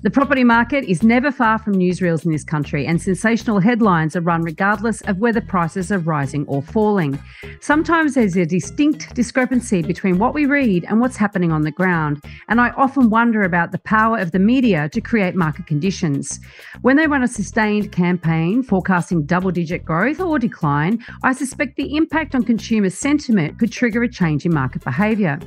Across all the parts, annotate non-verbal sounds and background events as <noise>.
The property market is never far from newsreels in this country, and sensational headlines are run regardless of whether prices are rising or falling. Sometimes there's a distinct discrepancy between what we read and what's happening on the ground, and I often wonder about the power of the media to create market conditions. When they run a sustained campaign forecasting double digit growth or decline, I suspect the impact on consumer sentiment could trigger a change in market behaviour.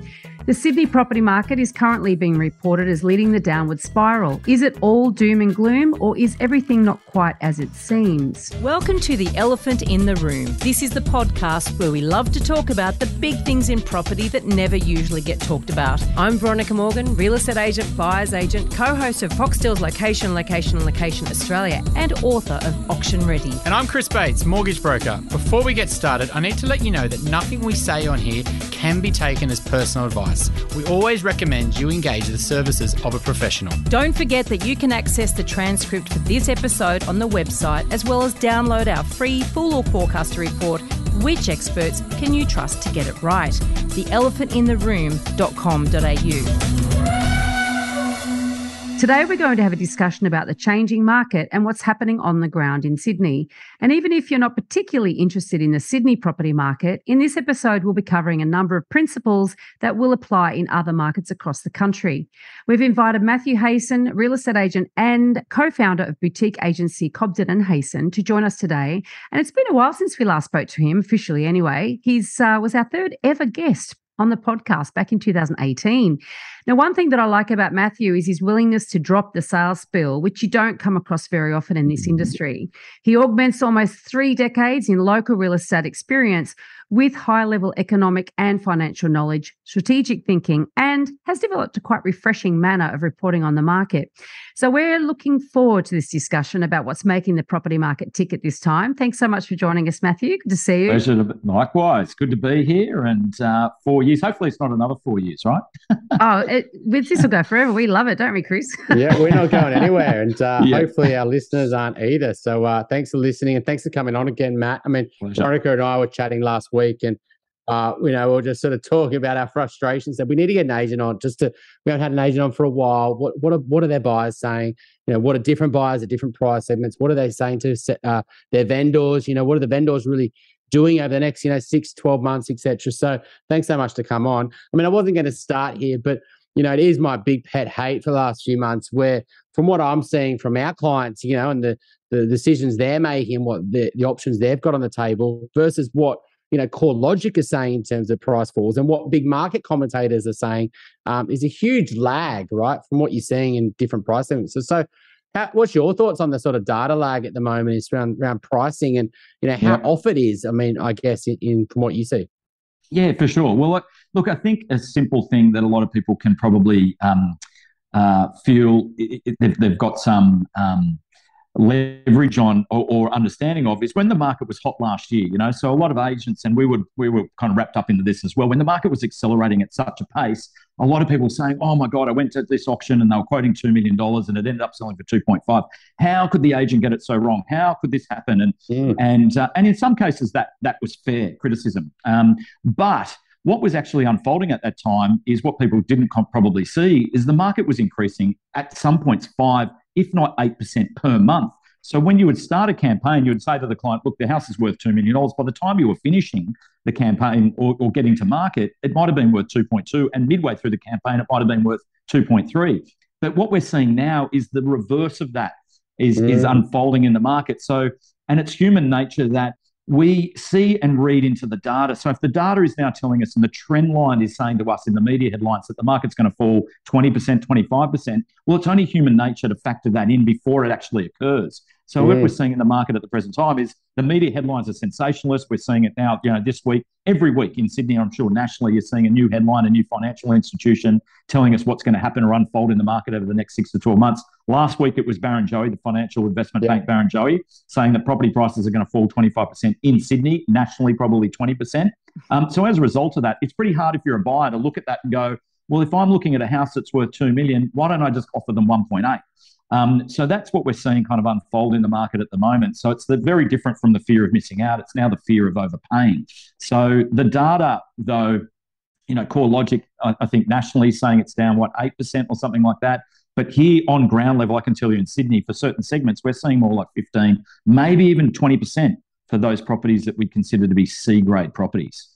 The Sydney property market is currently being reported as leading the downward spiral. Is it all doom and gloom, or is everything not quite as it seems? Welcome to The Elephant in the Room. This is the podcast where we love to talk about the big things in property that never usually get talked about. I'm Veronica Morgan, real estate agent, buyer's agent, co host of Foxtel's Location, Location, and Location Australia, and author of Auction Ready. And I'm Chris Bates, mortgage broker. Before we get started, I need to let you know that nothing we say on here can be taken as personal advice advice, we always recommend you engage the services of a professional. Don't forget that you can access the transcript for this episode on the website, as well as download our free full or forecaster report. Which experts can you trust to get it right? TheElephantInTheRoom.com.au. Today, we're going to have a discussion about the changing market and what's happening on the ground in Sydney. And even if you're not particularly interested in the Sydney property market, in this episode, we'll be covering a number of principles that will apply in other markets across the country. We've invited Matthew Hayson, real estate agent and co founder of boutique agency Cobden and Hayson, to join us today. And it's been a while since we last spoke to him, officially anyway. He's uh, was our third ever guest on the podcast back in 2018. Now, one thing that I like about Matthew is his willingness to drop the sales spiel, which you don't come across very often in this mm. industry. He augments almost three decades in local real estate experience with high level economic and financial knowledge, strategic thinking, and has developed a quite refreshing manner of reporting on the market. So, we're looking forward to this discussion about what's making the property market tick at this time. Thanks so much for joining us, Matthew. Good to see you. Pleasure. To, likewise. Good to be here. And uh, four years. Hopefully, it's not another four years, right? <laughs> oh, it, with this will go forever. We love it, don't we, Chris? <laughs> yeah, we're not going anywhere. And uh, <laughs> yeah. hopefully, our listeners aren't either. So, uh, thanks for listening and thanks for coming on again, Matt. I mean, Monica and I were chatting last week and uh, you know, we are just sort of talking about our frustrations that we need to get an agent on just to, we haven't had an agent on for a while. What, what are, what are their buyers saying? You know, what are different buyers at different price segments? What are they saying to uh, their vendors? You know, what are the vendors really doing over the next, you know, six, 12 months, etc. So thanks so much to come on. I mean, I wasn't going to start here, but you know, it is my big pet hate for the last few months where from what I'm seeing from our clients, you know, and the, the decisions they're making, what the, the options they've got on the table versus what you know CoreLogic is saying in terms of price falls and what big market commentators are saying um, is a huge lag, right, from what you're seeing in different price segments. So, so how, what's your thoughts on the sort of data lag at the moment is around around pricing and you know how yeah. off it is? I mean, I guess in, in, from what you see. Yeah, for sure. Well, look, look, I think a simple thing that a lot of people can probably um, uh, feel it, it, they've, they've, got some um, leverage on or, or, understanding of is when the market was hot last year. You know, so a lot of agents and we were we were kind of wrapped up into this as well. When the market was accelerating at such a pace, a lot of people saying, "Oh my God, I went to this auction and they were quoting two million dollars and it ended up selling for two point five. How could the agent get it so wrong? How could this happen?" And mm. and uh, and in some cases that that was fair criticism, um, but what was actually unfolding at that time is what people didn't probably see is the market was increasing at some points five if not 8% per month. So when you would start a campaign, you would say to the client, look, the house is worth $2 million. By the time you were finishing the campaign or, or getting to market, it might have been worth 2.2. And midway through the campaign, it might have been worth 2.3. But what we're seeing now is the reverse of that is, mm. is unfolding in the market. So, and it's human nature that we see and read into the data. So if the data is now telling us and the trend line is saying to us in the media headlines that the market's going to fall 20%, 25%, well, it's only human nature to factor that in before it actually occurs. So what we're seeing in the market at the present time is the media headlines are sensationalist. We're seeing it now, you know, this week, every week in Sydney, I'm sure nationally, you're seeing a new headline, a new financial institution telling us what's going to happen or unfold in the market over the next six to 12 months. Last week, it was Barrenjoey, the financial investment yeah. bank Barrenjoey, saying that property prices are going to fall 25% in Sydney, nationally, probably 20%. Um, so as a result of that, it's pretty hard if you're a buyer to look at that and go, well, if I'm looking at a house that's worth 2 million, why don't I just offer them 1.8? Um, so that's what we're seeing kind of unfold in the market at the moment. So it's the, very different from the fear of missing out. It's now the fear of overpaying. So the data, though, you know, CoreLogic, I, I think nationally is saying it's down what eight percent or something like that. But here on ground level, I can tell you in Sydney, for certain segments, we're seeing more like 15, maybe even 20% for those properties that we consider to be C grade properties.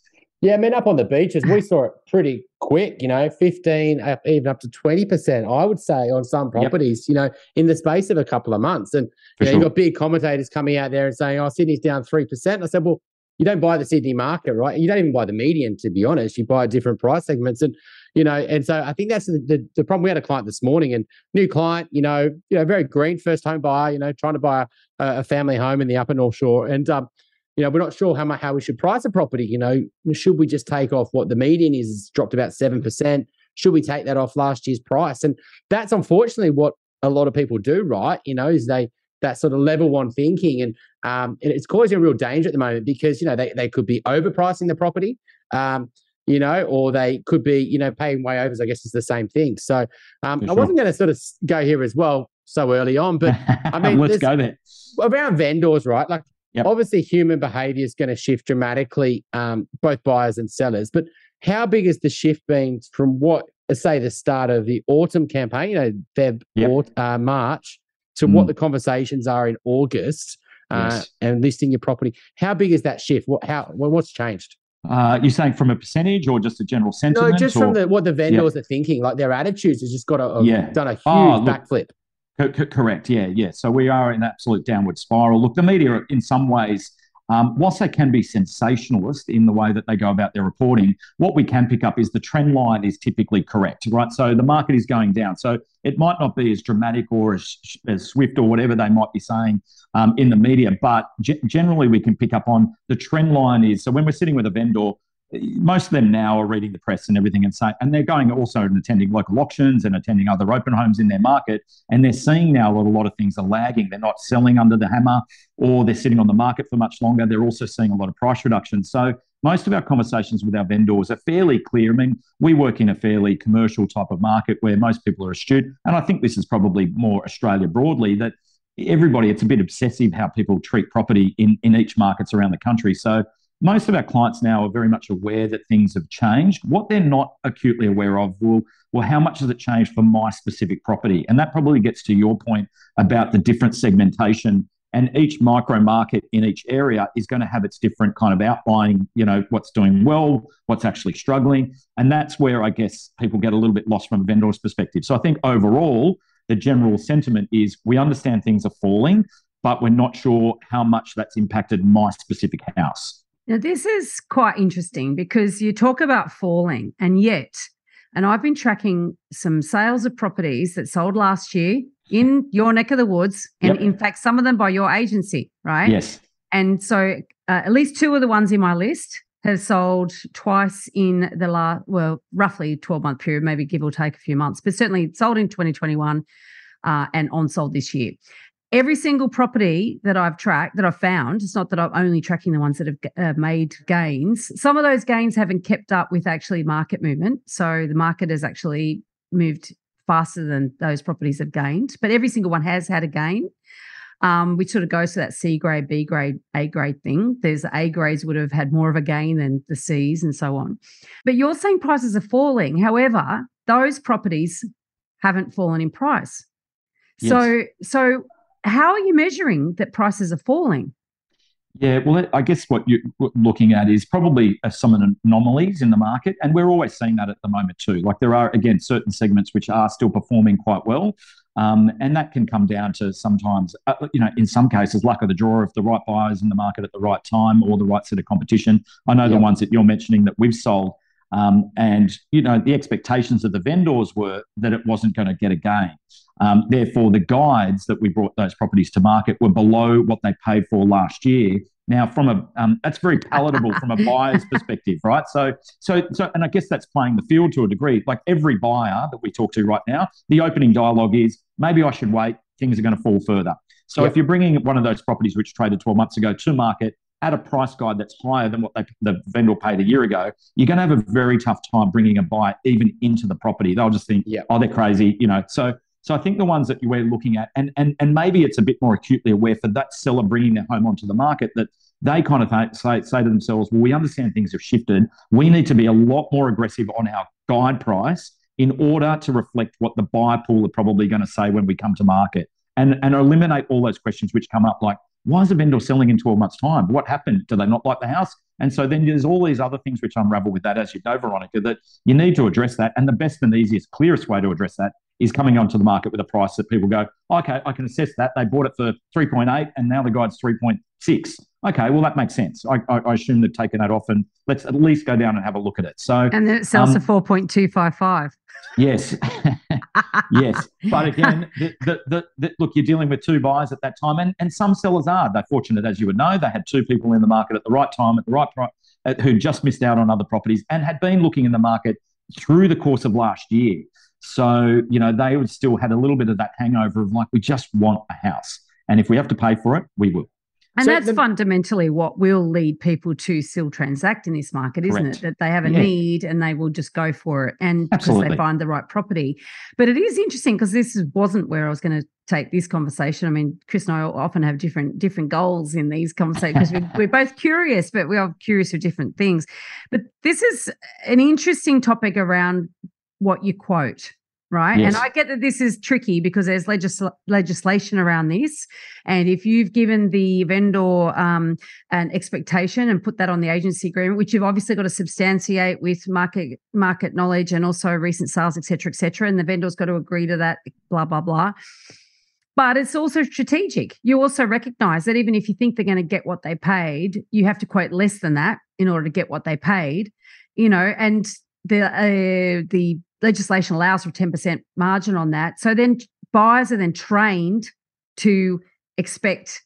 Yeah, I mean, up on the beaches, we saw it pretty quick, you know, 15, even up to 20%, I would say, on some properties, yep. you know, in the space of a couple of months. And you know, sure. you've got big commentators coming out there and saying, oh, Sydney's down 3%. And I said, well, you don't buy the Sydney market, right? You don't even buy the median, to be honest. You buy different price segments, and you know, and so I think that's the, the, the problem. We had a client this morning, and new client, you know, you know, very green, first home buyer, you know, trying to buy a, a family home in the Upper North Shore, and um, you know, we're not sure how much how we should price a property. You know, should we just take off what the median is? Dropped about seven percent. Should we take that off last year's price? And that's unfortunately what a lot of people do, right? You know, is they that sort of level one thinking. And, um, and it's causing a real danger at the moment because, you know, they, they could be overpricing the property, um, you know, or they could be, you know, paying way overs, I guess is the same thing. So um, sure. I wasn't going to sort of go here as well so early on, but <laughs> I mean, let's go there. Around vendors, right? Like, yep. obviously, human behavior is going to shift dramatically, um, both buyers and sellers. But how big has the shift been from what, say, the start of the autumn campaign, you know, Feb, yep. or, uh, March, to mm. what the conversations are in August uh, yes. and listing your property. How big is that shift? What how what's changed? Uh, you're saying from a percentage or just a general sentiment? No, just or? from the, what the vendors yeah. are thinking. Like their attitudes has just got a, a yeah. done a huge oh, backflip. Co- co- correct. Yeah, yeah. So we are in absolute downward spiral. Look, the media, in some ways, um, whilst they can be sensationalist in the way that they go about their reporting, what we can pick up is the trend line is typically correct, right? So the market is going down. So it might not be as dramatic or as, as swift or whatever they might be saying um, in the media, but g- generally we can pick up on the trend line is so when we're sitting with a vendor, most of them now are reading the press and everything and say, and they're going also and attending local auctions and attending other open homes in their market. And they're seeing now that a lot of things are lagging. They're not selling under the hammer or they're sitting on the market for much longer. They're also seeing a lot of price reductions. So most of our conversations with our vendors are fairly clear. I mean, we work in a fairly commercial type of market where most people are astute. And I think this is probably more Australia broadly that everybody, it's a bit obsessive how people treat property in, in each markets around the country. So most of our clients now are very much aware that things have changed. What they're not acutely aware of will, well, how much has it changed for my specific property? And that probably gets to your point about the different segmentation. And each micro market in each area is going to have its different kind of outlining, you know, what's doing well, what's actually struggling. And that's where I guess people get a little bit lost from a vendor's perspective. So I think overall, the general sentiment is we understand things are falling, but we're not sure how much that's impacted my specific house. Now, this is quite interesting because you talk about falling, and yet, and I've been tracking some sales of properties that sold last year in your neck of the woods, and yep. in fact, some of them by your agency, right? Yes. And so, uh, at least two of the ones in my list have sold twice in the last, well, roughly 12 month period, maybe give or take a few months, but certainly sold in 2021 uh, and on sold this year every single property that I've tracked, that I've found, it's not that I'm only tracking the ones that have uh, made gains. Some of those gains haven't kept up with actually market movement. So the market has actually moved faster than those properties have gained, but every single one has had a gain. Um, which sort of goes to that C grade, B grade, A grade thing. There's A grades would have had more of a gain than the C's and so on. But you're saying prices are falling. However, those properties haven't fallen in price. Yes. So, so how are you measuring that prices are falling? Yeah, well, I guess what you're looking at is probably some anomalies in the market, and we're always seeing that at the moment too. Like there are again certain segments which are still performing quite well, um, and that can come down to sometimes, uh, you know, in some cases, luck of the draw if the right buyers in the market at the right time or the right set of competition. I know yep. the ones that you're mentioning that we've sold, um, and you know the expectations of the vendors were that it wasn't going to get a gain. Um, therefore, the guides that we brought those properties to market were below what they paid for last year. Now, from a um, that's very palatable from a buyer's <laughs> perspective, right? So, so, so, and I guess that's playing the field to a degree. Like every buyer that we talk to right now, the opening dialogue is maybe I should wait. Things are going to fall further. So, yep. if you're bringing one of those properties which traded 12 months ago to market at a price guide that's higher than what they, the vendor paid a year ago, you're going to have a very tough time bringing a buyer even into the property. They'll just think, yep. oh, they're crazy, you know. So so I think the ones that we're looking at, and and and maybe it's a bit more acutely aware for that seller bringing their home onto the market that they kind of th- say, say to themselves, well, we understand things have shifted. We need to be a lot more aggressive on our guide price in order to reflect what the buyer pool are probably going to say when we come to market and, and eliminate all those questions which come up like, why is a vendor selling in 12 months' time? What happened? Do they not like the house? And so then there's all these other things which unravel with that, as you know, Veronica, that you need to address that. And the best and easiest, clearest way to address that is coming onto the market with a price that people go, okay, I can assess that. They bought it for 3.8 and now the guide's 3.6. Okay, well, that makes sense. I, I, I, assume they've taken that off and let's at least go down and have a look at it. So, and then it sells um, for 4.255. Yes, <laughs> yes. But again, the, the, the, look, you're dealing with two buyers at that time, and, and some sellers are. They're fortunate, as you would know. They had two people in the market at the right time, at the right price, who just missed out on other properties and had been looking in the market through the course of last year. So, you know, they would still had a little bit of that hangover of like, we just want a house. And if we have to pay for it, we will. And so that's the, fundamentally what will lead people to still transact in this market, isn't correct. it? That they have a yeah. need and they will just go for it and Absolutely. because they find the right property. But it is interesting because this wasn't where I was going to take this conversation. I mean, Chris and I often have different different goals in these conversations because we're, <laughs> we're both curious, but we are curious for different things. But this is an interesting topic around what you quote right? Yes. And I get that this is tricky because there's legis- legislation around this. And if you've given the vendor um, an expectation and put that on the agency agreement, which you've obviously got to substantiate with market market knowledge and also recent sales, et cetera, et cetera, and the vendor's got to agree to that, blah, blah, blah. But it's also strategic. You also recognize that even if you think they're going to get what they paid, you have to quote less than that in order to get what they paid, you know, and the uh, the legislation allows for 10% margin on that. So then buyers are then trained to expect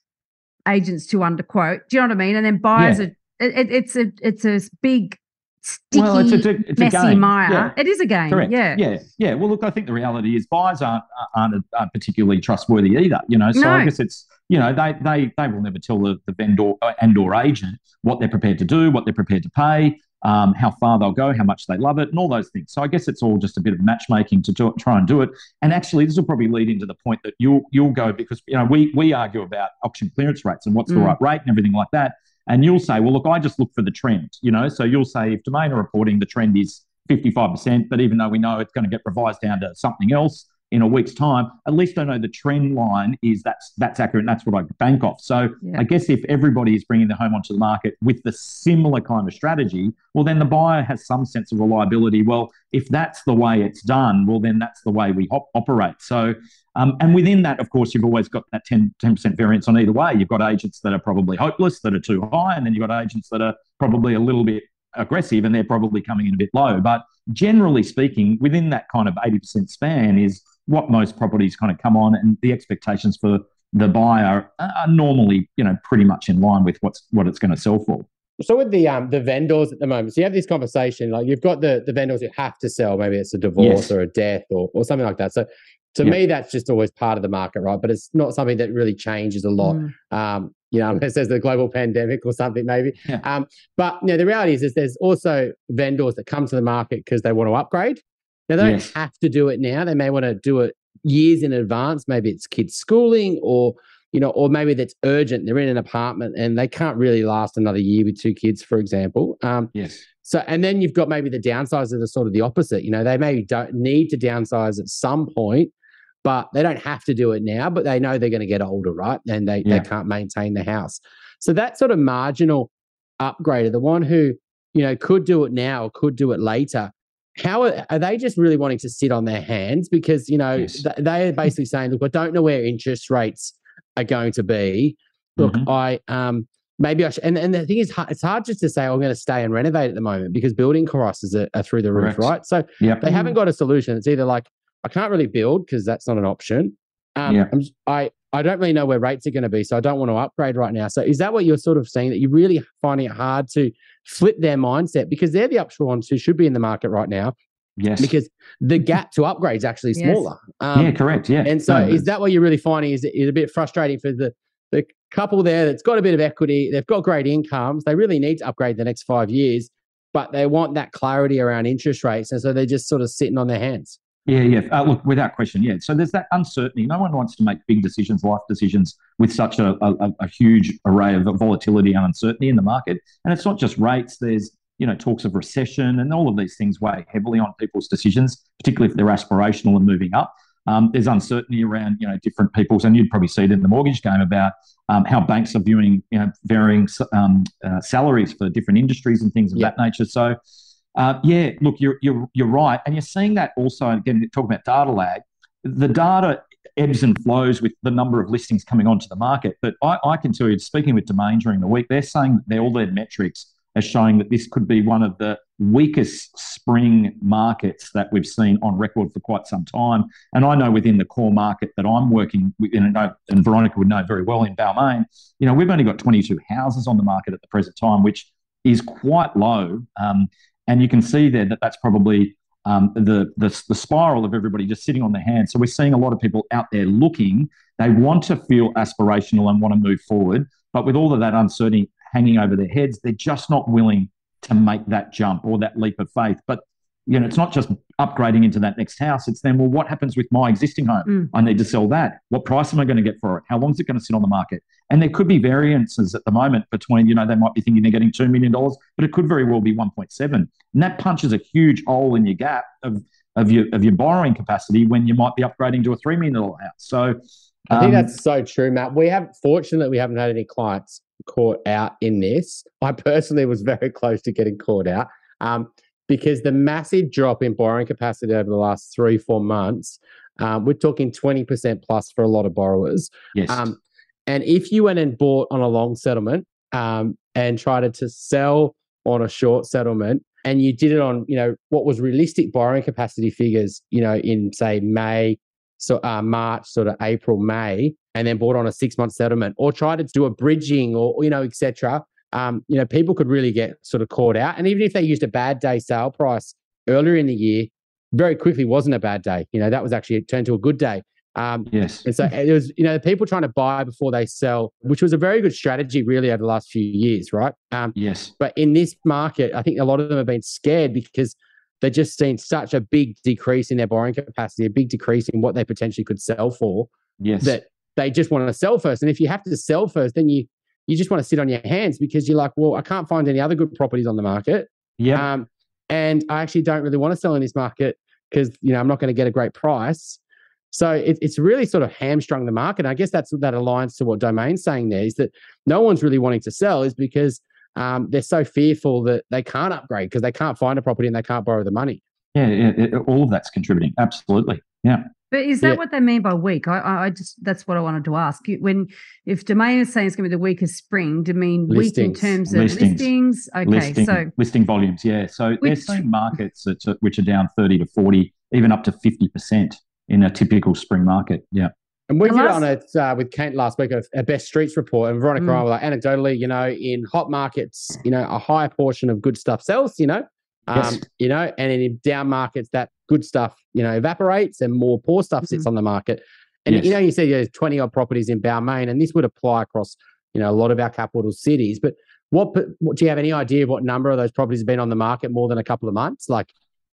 agents to underquote. Do you know what I mean? And then buyers yeah. are it, it's a it's a big sticky, well, it's a, it's messy a mire. Yeah. It is a game. Correct. Yeah. Yeah. Yeah. Well, look, I think the reality is buyers aren't, aren't, aren't particularly trustworthy either, you know, so no. I guess it's, you know, they, they, they will never tell the, the vendor uh, and or agent what they're prepared to do, what they're prepared to pay um, how far they'll go, how much they love it, and all those things. So I guess it's all just a bit of matchmaking to do, try and do it. And actually, this will probably lead into the point that you'll you'll go because you know we we argue about auction clearance rates and what's mm. the right rate and everything like that. And you'll say, well, look, I just look for the trend, you know. So you'll say if Domain are reporting the trend is 55%, but even though we know it's going to get revised down to something else, in a week's time, at least I know the trend line is that's that's accurate and that's what I bank off. So yeah. I guess if everybody is bringing the home onto the market with the similar kind of strategy, well, then the buyer has some sense of reliability. Well, if that's the way it's done, well, then that's the way we op- operate. So, um, and within that, of course, you've always got that 10, percent variance on either way. You've got agents that are probably hopeless, that are too high, and then you've got agents that are probably a little bit aggressive and they're probably coming in a bit low. But generally speaking, within that kind of 80% span is what most properties kind of come on, and the expectations for the buyer are normally, you know, pretty much in line with what's what it's going to sell for. So with the um the vendors at the moment, so you have this conversation, like you've got the the vendors who have to sell, maybe it's a divorce yes. or a death or or something like that. So to yep. me, that's just always part of the market, right? But it's not something that really changes a lot. Mm. Um, you know, <laughs> unless there's the global pandemic or something, maybe. Yeah. Um, but you know, the reality is, is there's also vendors that come to the market because they want to upgrade. Now they don't have to do it now. They may want to do it years in advance. Maybe it's kids schooling or you know, or maybe that's urgent. They're in an apartment and they can't really last another year with two kids, for example. Um, yes. So, and then you've got maybe the downsides of the sort of the opposite. You know, they maybe don't need to downsize at some point, but they don't have to do it now. But they know they're going to get older, right? And they yeah. they can't maintain the house. So that sort of marginal upgrader, the one who you know could do it now or could do it later, how are, are, they just really wanting to sit on their hands because you know yes. th- they are basically saying look i don't know where interest rates are going to be look mm-hmm. i um maybe i should and, and the thing is it's hard just to say oh, i'm going to stay and renovate at the moment because building costs are, are through the roof Correct. right so yep. they haven't got a solution it's either like i can't really build because that's not an option um, yeah. i I don't really know where rates are going to be, so I don't want to upgrade right now. So, is that what you're sort of saying that you're really finding it hard to flip their mindset because they're the upshot ones who should be in the market right now? Yes. Because the gap to upgrade is actually smaller. Yes. Um, yeah, correct. Yeah. And so, no, is that what you're really finding? Is it is a bit frustrating for the the couple there that's got a bit of equity? They've got great incomes. They really need to upgrade the next five years, but they want that clarity around interest rates, and so they're just sort of sitting on their hands. Yeah, yeah. Uh, look, without question, yeah. So there's that uncertainty. No one wants to make big decisions, life decisions, with such a, a, a huge array of volatility and uncertainty in the market. And it's not just rates. There's you know, talks of recession and all of these things weigh heavily on people's decisions, particularly if they're aspirational and moving up. Um, there's uncertainty around you know different people's, and you'd probably see it in the mortgage game about um, how banks are viewing you know varying um, uh, salaries for different industries and things of yep. that nature. So, uh, yeah, look, you're you're you're right, and you're seeing that also. Again, talking about data lag, the data ebbs and flows with the number of listings coming onto the market. But I, I can tell you, speaking with Domain during the week, they're saying that they're, all their metrics are showing that this could be one of the weakest spring markets that we've seen on record for quite some time. And I know within the core market that I'm working in, and Veronica would know very well in Balmain, you know, we've only got 22 houses on the market at the present time, which is quite low. Um, and you can see there that that's probably um, the, the, the spiral of everybody just sitting on their hands. So we're seeing a lot of people out there looking. They want to feel aspirational and want to move forward, but with all of that uncertainty hanging over their heads, they're just not willing to make that jump or that leap of faith. But you know, it's not just upgrading into that next house. It's then, well, what happens with my existing home? Mm. I need to sell that. What price am I going to get for it? How long is it going to sit on the market? And there could be variances at the moment between, you know, they might be thinking they're getting $2 million, but it could very well be 1.7. And that punches a huge hole in your gap of, of your of your borrowing capacity when you might be upgrading to a $3 million house. So I think um, that's so true, Matt. We have fortunately we haven't had any clients caught out in this. I personally was very close to getting caught out. Um, because the massive drop in borrowing capacity over the last three, four months, um, we're talking 20% plus for a lot of borrowers. Yes. Um, and if you went and bought on a long settlement um, and tried to sell on a short settlement, and you did it on, you know, what was realistic borrowing capacity figures, you know, in say May, so uh, March, sort of April, May, and then bought on a six month settlement, or tried to do a bridging, or you know, etc um, you know, people could really get sort of caught out. And even if they used a bad day sale price earlier in the year, very quickly wasn't a bad day. You know, that was actually it turned to a good day. Um, yes. And so it was, you know, the people trying to buy before they sell, which was a very good strategy really over the last few years, right? Um, yes. But in this market, I think a lot of them have been scared because they've just seen such a big decrease in their borrowing capacity, a big decrease in what they potentially could sell for. Yes. That they just want to sell first. And if you have to sell first, then you you just want to sit on your hands because you're like, well, I can't find any other good properties on the market. Yeah. Um, and I actually don't really want to sell in this market because you know I'm not going to get a great price. So it, it's really sort of hamstrung the market. I guess that's that aligns to what Domain's saying there is that no one's really wanting to sell is because um, they're so fearful that they can't upgrade because they can't find a property and they can't borrow the money. Yeah, it, it, all of that's contributing. Absolutely. Yeah. But is that yeah. what they mean by weak? I, I just that's what I wanted to ask. When if Domain is saying it's going to be the weakest spring, do you mean listings. weak in terms of listings? listings? Okay, listing, so listing volumes, yeah. So which, there's some markets that, which are down thirty to forty, even up to fifty percent in a typical spring market. Yeah. And we did last... on it uh, with Kent last week, a, a best streets report, and Veronica mm. like anecdotally, you know, in hot markets, you know, a higher portion of good stuff sells, you know, um, yes. you know, and in down markets, that good stuff, you know, evaporates and more poor stuff sits mm-hmm. on the market. And yes. you know, you said there's 20 odd properties in Balmain, and this would apply across, you know, a lot of our capital cities. But what, what do you have any idea of what number of those properties have been on the market more than a couple of months? Like,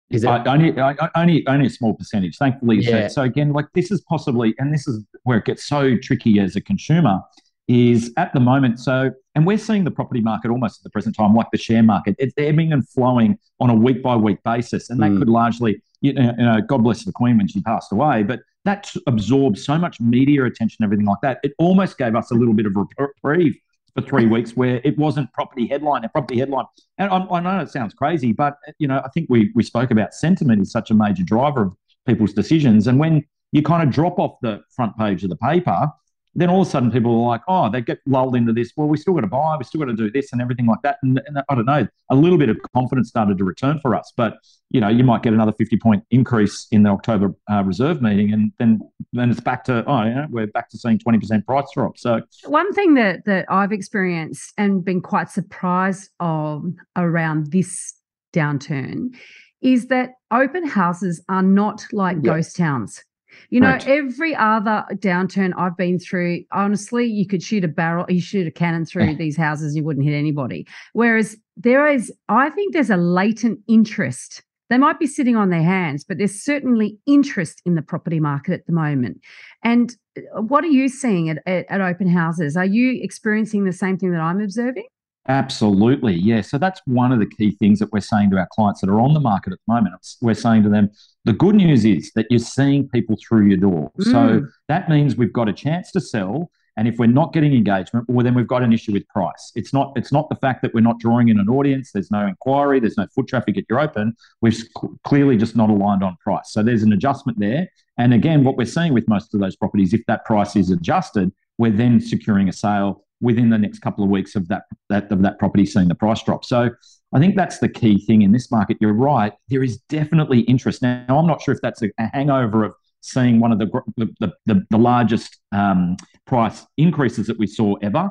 is it I, only only only a small percentage? Thankfully, yeah. so, so again, like this is possibly, and this is where it gets so tricky as a consumer is at the moment. So, and we're seeing the property market almost at the present time, like the share market, it's ebbing and flowing on a week by week basis. And that mm. could largely, you know, God bless the Queen when she passed away, but that absorbed so much media attention, everything like that. It almost gave us a little bit of reprieve for three weeks where it wasn't property headline, a property headline. And I, I know it sounds crazy, but, you know, I think we, we spoke about sentiment is such a major driver of people's decisions. And when you kind of drop off the front page of the paper, then all of a sudden people were like, oh, they get lulled into this. Well, we still got to buy, we still got to do this and everything like that. And, and, I don't know, a little bit of confidence started to return for us. But you know, you might get another fifty point increase in the October uh, reserve meeting, and then then it's back to oh, yeah, we're back to seeing twenty percent price drop. So one thing that that I've experienced and been quite surprised of around this downturn is that open houses are not like ghost towns. You know, right. every other downturn I've been through, honestly, you could shoot a barrel, you shoot a cannon through <laughs> these houses, you wouldn't hit anybody. Whereas there is, I think there's a latent interest. They might be sitting on their hands, but there's certainly interest in the property market at the moment. And uh, what are you seeing at, at, at open houses? Are you experiencing the same thing that I'm observing? Absolutely. Yeah. So that's one of the key things that we're saying to our clients that are on the market at the moment. We're saying to them, the good news is that you're seeing people through your door. Mm. So that means we've got a chance to sell. And if we're not getting engagement, well, then we've got an issue with price. It's not it's not the fact that we're not drawing in an audience. There's no inquiry. There's no foot traffic at your open. We're clearly just not aligned on price. So there's an adjustment there. And again, what we're seeing with most of those properties, if that price is adjusted, we're then securing a sale within the next couple of weeks of that, that of that property seeing the price drop. So I think that's the key thing in this market. You're right. There is definitely interest. Now, I'm not sure if that's a, a hangover of seeing one of the the, the, the largest um, price increases that we saw ever,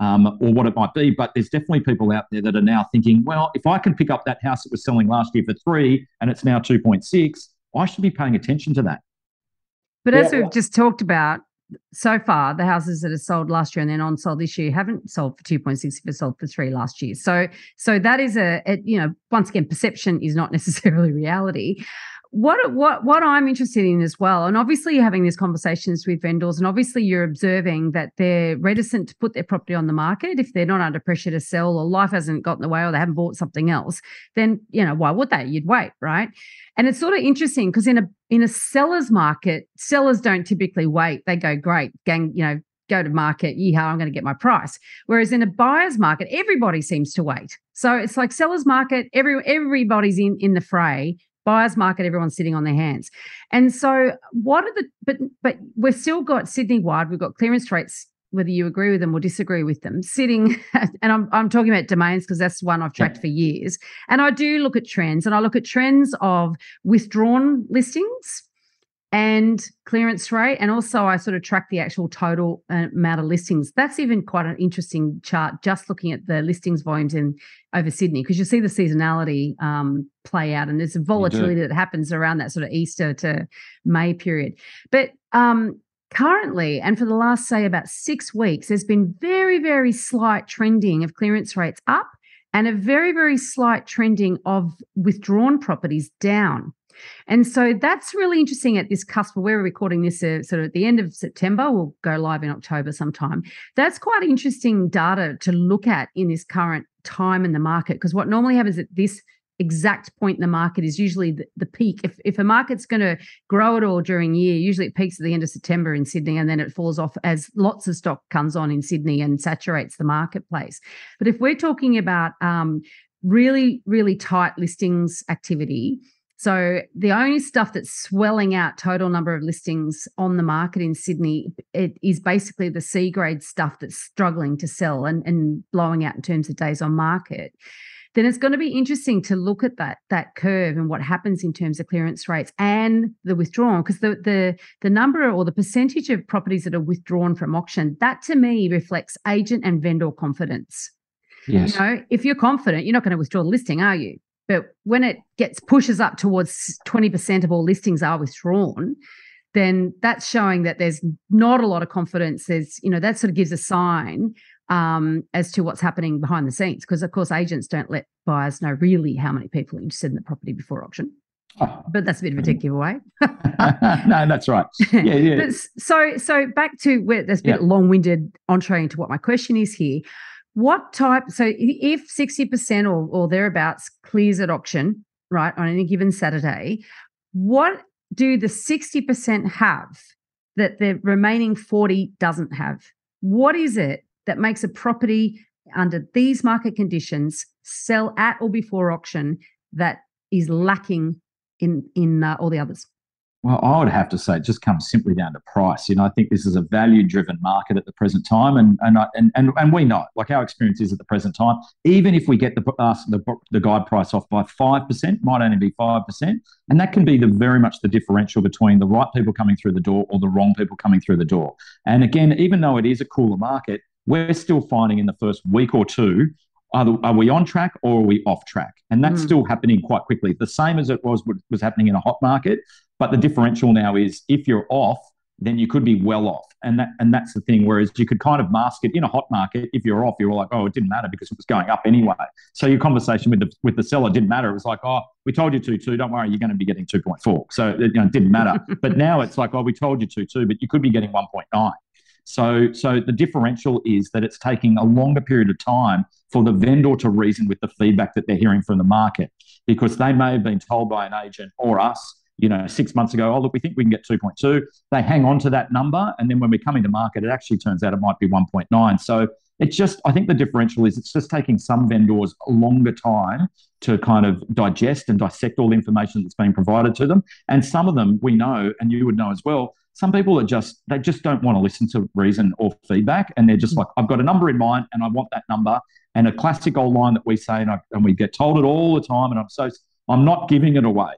um, or what it might be. But there's definitely people out there that are now thinking, well, if I can pick up that house that was selling last year for three and it's now 2.6, I should be paying attention to that. But as we've just talked about, so far, the houses that are sold last year and then on sold this year haven't sold for 2.6 if it sold for three last year. So, so that is a, a, you know, once again, perception is not <laughs> necessarily reality what what what I'm interested in as well, and obviously you're having these conversations with vendors, and obviously you're observing that they're reticent to put their property on the market if they're not under pressure to sell, or life hasn't got in the way, or they haven't bought something else. Then you know why would they? You'd wait, right? And it's sort of interesting because in a in a seller's market, sellers don't typically wait. They go, great, gang, you know, go to market, yeehaw, I'm going to get my price. Whereas in a buyer's market, everybody seems to wait. So it's like seller's market, every everybody's in in the fray buyers market everyone's sitting on their hands. And so what are the but but we've still got sydney wide. We've got clearance rates whether you agree with them or disagree with them sitting <laughs> and i'm, I'm talking about domains because that's one i've tracked for years. And i do look at trends and i look at trends of withdrawn listings and clearance rate. And also, I sort of track the actual total uh, amount of listings. That's even quite an interesting chart, just looking at the listings volumes in over Sydney, because you see the seasonality um, play out, and there's a volatility that happens around that sort of Easter to May period. But um, currently, and for the last say about six weeks, there's been very, very slight trending of clearance rates up, and a very, very slight trending of withdrawn properties down. And so that's really interesting at this cusp. We're recording this uh, sort of at the end of September. We'll go live in October sometime. That's quite interesting data to look at in this current time in the market because what normally happens at this exact point in the market is usually the, the peak. If, if a market's going to grow at all during year, usually it peaks at the end of September in Sydney and then it falls off as lots of stock comes on in Sydney and saturates the marketplace. But if we're talking about um, really, really tight listings activity, so the only stuff that's swelling out total number of listings on the market in Sydney it is basically the C grade stuff that's struggling to sell and, and blowing out in terms of days on market. Then it's going to be interesting to look at that that curve and what happens in terms of clearance rates and the withdrawn because the the the number or the percentage of properties that are withdrawn from auction that to me reflects agent and vendor confidence. Yes. You know, if you're confident, you're not going to withdraw the listing, are you? But when it gets pushes up towards 20% of all listings are withdrawn, then that's showing that there's not a lot of confidence. There's, you know, that sort of gives a sign um, as to what's happening behind the scenes. Because of course, agents don't let buyers know really how many people are interested in the property before auction. Oh. But that's a bit of a tick giveaway. <laughs> no, that's right. Yeah, yeah. <laughs> so, so back to where there's a bit yeah. long-winded entree into what my question is here. What type? So if 60% or, or thereabouts clears at auction, right, on any given Saturday, what do the 60% have that the remaining 40 doesn't have? What is it that makes a property under these market conditions sell at or before auction that is lacking in in uh, all the others? Well, I would have to say it just comes simply down to price. You know, I think this is a value-driven market at the present time, and and and and, and we know, like our experience is at the present time, even if we get the uh, the, the guide price off by five percent, might only be five percent, and that can be the very much the differential between the right people coming through the door or the wrong people coming through the door. And again, even though it is a cooler market, we're still finding in the first week or two are, are we on track or are we off track? And that's mm. still happening quite quickly. The same as it was was happening in a hot market. But the differential now is if you're off, then you could be well off. And that and that's the thing. Whereas you could kind of mask it in a hot market. If you're off, you're like, oh, it didn't matter because it was going up anyway. So your conversation with the with the seller didn't matter. It was like, oh, we told you two two. Don't worry, you're going to be getting two point four. So you know, it didn't matter. <laughs> but now it's like, oh, we told you two two, but you could be getting one point nine. So, so the differential is that it's taking a longer period of time for the vendor to reason with the feedback that they're hearing from the market, because they may have been told by an agent or us, you know, six months ago, oh look, we think we can get 2.2. They hang on to that number, and then when we're coming to market, it actually turns out it might be 1.9. So it's just, I think the differential is it's just taking some vendors a longer time to kind of digest and dissect all the information that's being provided to them. And some of them we know, and you would know as well, some people are just, they just don't want to listen to reason or feedback. And they're just like, I've got a number in mind and I want that number. And a classic old line that we say, and, I, and we get told it all the time, and I'm so, I'm not giving it away.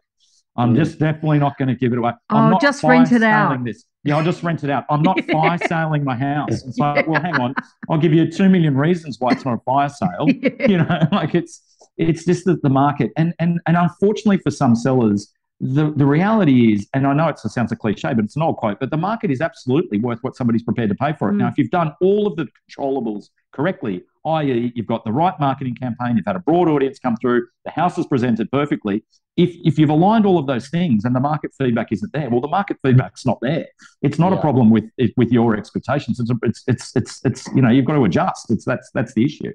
I'm mm. just definitely not going to give it away. I'm oh, just rent it out. This. Yeah, I'll just rent it out. I'm not <laughs> fire selling my house. It's like, yeah. <laughs> well, hang on, I'll give you two million reasons why it's not a fire sale. Yeah. <laughs> You know, like it's it's just that the market and and and unfortunately for some sellers, the, the reality is, and I know it sounds a cliche, but it's an old quote, but the market is absolutely worth what somebody's prepared to pay for it. Mm. Now, if you've done all of the controllables correctly, i.e., you've got the right marketing campaign, you've had a broad audience come through, the house is presented perfectly. If, if you've aligned all of those things and the market feedback isn't there, well, the market feedback's not there. It's not yeah. a problem with with your expectations. It's, it's it's it's it's you know you've got to adjust. It's that's that's the issue.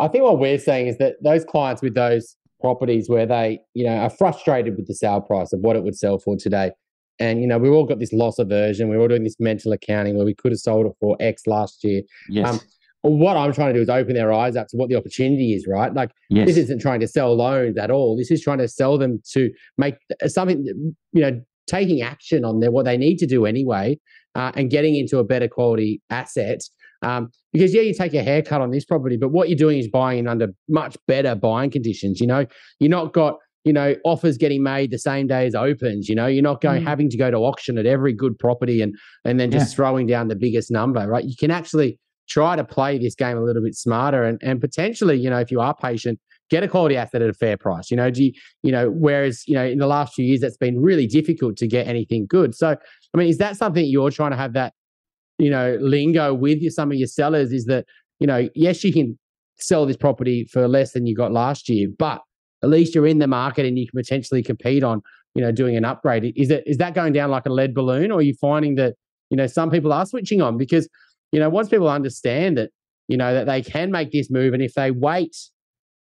I think what we're saying is that those clients with those properties where they, you know, are frustrated with the sale price of what it would sell for today. And, you know, we've all got this loss aversion. We're all doing this mental accounting where we could have sold it for X last year. Yes. Um, what I'm trying to do is open their eyes up to what the opportunity is, right? Like, yes. this isn't trying to sell loans at all. This is trying to sell them to make something, you know, taking action on their what they need to do anyway, uh, and getting into a better quality asset um, because yeah, you take a haircut on this property, but what you're doing is buying in under much better buying conditions. You know, you're not got you know offers getting made the same day as opens. You know, you're not going mm. having to go to auction at every good property and and then just yeah. throwing down the biggest number. Right? You can actually try to play this game a little bit smarter and and potentially, you know, if you are patient, get a quality asset at a fair price. You know, do you, you know, whereas, you know, in the last few years, that's been really difficult to get anything good. So, I mean, is that something you're trying to have that you know, lingo with your, some of your sellers is that, you know, yes, you can sell this property for less than you got last year, but at least you're in the market and you can potentially compete on, you know, doing an upgrade. Is it is that going down like a lead balloon, or are you finding that, you know, some people are switching on because, you know, once people understand that, you know, that they can make this move, and if they wait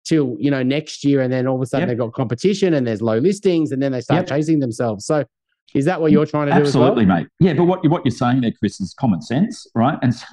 till you know next year, and then all of a sudden yep. they've got competition and there's low listings, and then they start yep. chasing themselves. So is that what you're trying to do? Absolutely, well? mate. Yeah, but what, you're what you're saying there, Chris, is common sense, right? And so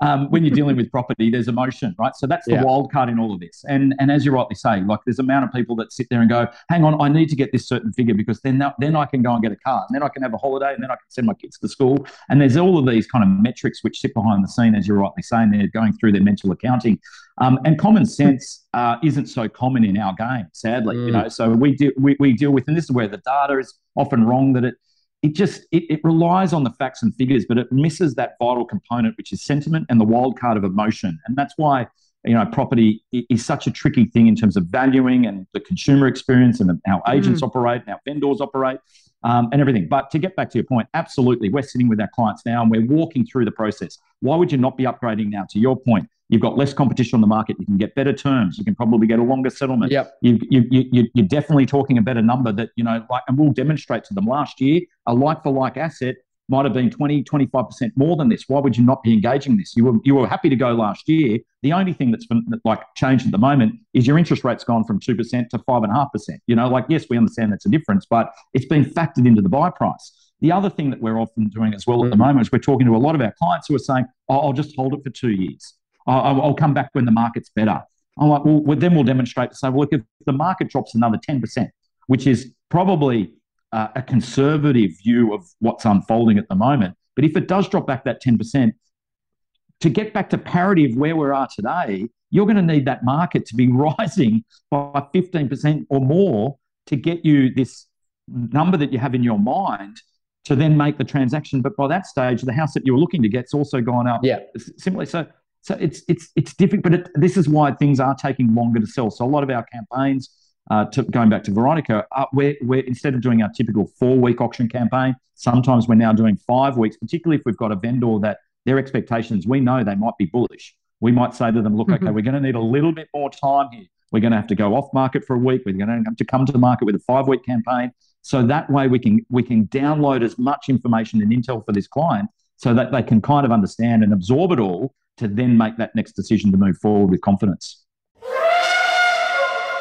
um, when you're dealing <laughs> with property, there's emotion, right? So that's the yeah. wild card in all of this. And and as you rightly say, like there's a amount of people that sit there and go, hang on, I need to get this certain figure because then then I can go and get a car, and then I can have a holiday, and then I can send my kids to school. And there's all of these kind of metrics which sit behind the scene, as you're rightly saying, they're going through their mental accounting. Um, and common sense uh, isn't so common in our game, sadly. Mm. You know, so we do we, we deal with, and this is where the data is often wrong that it it just it, it relies on the facts and figures, but it misses that vital component, which is sentiment and the wild card of emotion. And that's why you know property is such a tricky thing in terms of valuing and the consumer experience and how agents mm. operate and how vendors operate um, and everything. But to get back to your point, absolutely, we're sitting with our clients now and we're walking through the process. Why would you not be upgrading now? To your point, You've got less competition on the market. You can get better terms. You can probably get a longer settlement. Yep. You, you, you, you're definitely talking a better number that, you know, like, and we'll demonstrate to them last year, a like for like asset might have been 20, 25% more than this. Why would you not be engaging this? You were, you were happy to go last year. The only thing that's been, like changed at the moment is your interest rate's gone from 2% to 5.5%. You know, like, yes, we understand that's a difference, but it's been factored into the buy price. The other thing that we're often doing as well at the mm. moment is we're talking to a lot of our clients who are saying, oh, I'll just hold it for two years. I'll, I'll come back when the market's better. I'm like, well, then we'll demonstrate to say, well, look, if the market drops another 10%, which is probably uh, a conservative view of what's unfolding at the moment, but if it does drop back that 10%, to get back to parity of where we are today, you're going to need that market to be <laughs> rising by 15% or more to get you this number that you have in your mind to then make the transaction. But by that stage, the house that you're looking to get's also gone up. Yeah. Simply so. So it's it's it's difficult, but it, this is why things are taking longer to sell. So a lot of our campaigns, uh, to, going back to Veronica, uh, we're, we're instead of doing our typical four week auction campaign, sometimes we're now doing five weeks. Particularly if we've got a vendor that their expectations, we know they might be bullish. We might say to them, look, mm-hmm. okay, we're going to need a little bit more time here. We're going to have to go off market for a week. We're going to have to come to the market with a five week campaign. So that way we can we can download as much information and intel for this client so that they can kind of understand and absorb it all to then make that next decision to move forward with confidence.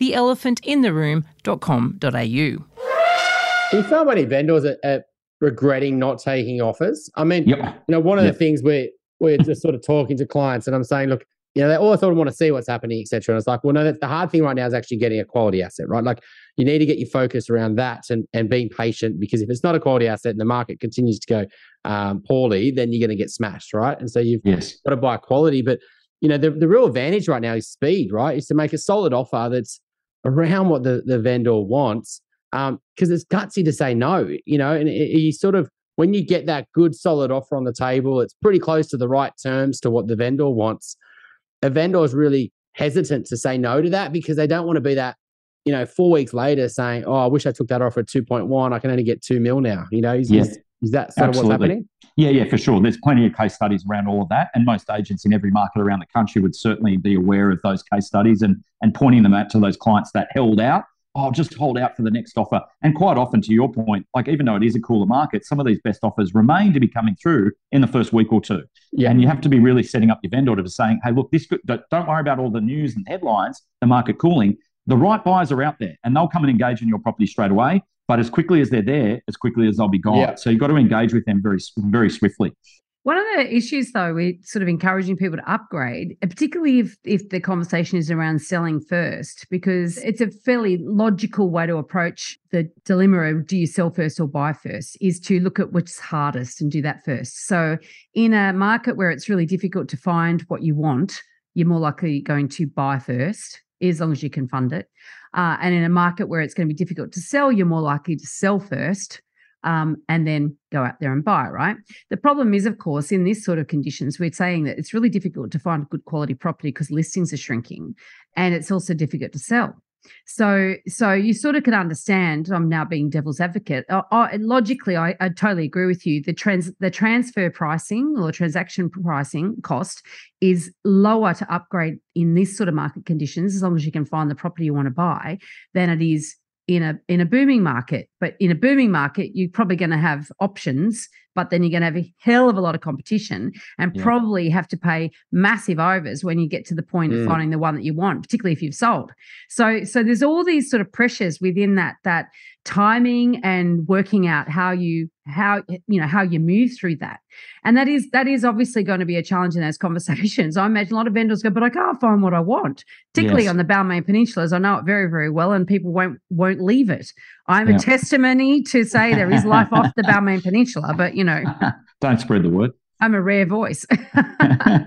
theelephantintheroom.com.au. You found many vendors are, are, regretting not taking offers. I mean, yep. you know, one of yep. the things we're we're just sort of talking to clients, and I'm saying, look, you know, they all sort of want to see what's happening, etc. And it's like, well, no, the hard thing right now is actually getting a quality asset, right? Like, you need to get your focus around that and and being patient because if it's not a quality asset and the market continues to go um, poorly, then you're going to get smashed, right? And so you've yes. got to buy quality, but you know, the, the real advantage right now is speed, right? Is to make a solid offer that's around what the, the vendor wants because um, it's gutsy to say no, you know, and you sort of, when you get that good solid offer on the table, it's pretty close to the right terms to what the vendor wants. A vendor is really hesitant to say no to that because they don't want to be that, you know, four weeks later saying, oh, I wish I took that offer at 2.1. I can only get two mil now. You know, is, yeah. Is that sort Absolutely. of what's happening? Yeah, yeah, for sure. There's plenty of case studies around all of that, and most agents in every market around the country would certainly be aware of those case studies and and pointing them out to those clients that held out. Oh, just hold out for the next offer. And quite often, to your point, like even though it is a cooler market, some of these best offers remain to be coming through in the first week or two. Yeah. And you have to be really setting up your vendor to saying, hey, look, this could, don't worry about all the news and headlines, the market cooling. The right buyers are out there and they'll come and engage in your property straight away. But as quickly as they're there, as quickly as they'll be gone. Yeah. So you've got to engage with them very, very swiftly. One of the issues, though, with sort of encouraging people to upgrade, particularly if if the conversation is around selling first, because it's a fairly logical way to approach the dilemma of do you sell first or buy first, is to look at which's hardest and do that first. So, in a market where it's really difficult to find what you want, you're more likely going to buy first, as long as you can fund it. Uh, and in a market where it's going to be difficult to sell, you're more likely to sell first um, and then go out there and buy, right? The problem is, of course, in this sort of conditions, we're saying that it's really difficult to find good quality property because listings are shrinking and it's also difficult to sell. So, so you sort of can understand. I'm now being devil's advocate. Uh, logically, I, I, totally agree with you. The trans, the transfer pricing or transaction pricing cost is lower to upgrade in this sort of market conditions, as long as you can find the property you want to buy, than it is in a in a booming market. But in a booming market, you're probably going to have options, but then you're going to have a hell of a lot of competition and yeah. probably have to pay massive overs when you get to the point mm. of finding the one that you want, particularly if you've sold. So so there's all these sort of pressures within that that timing and working out how you how you know how you move through that. And that is that is obviously going to be a challenge in those <laughs> conversations. I imagine a lot of vendors go but i can't find what i want particularly yes. on the balmain peninsula as i know it very very well and people won't won't leave it. I'm yeah. a testimony to say there is life off the <laughs> balmain peninsula but you know. Don't spread the word. I'm a rare voice. <laughs>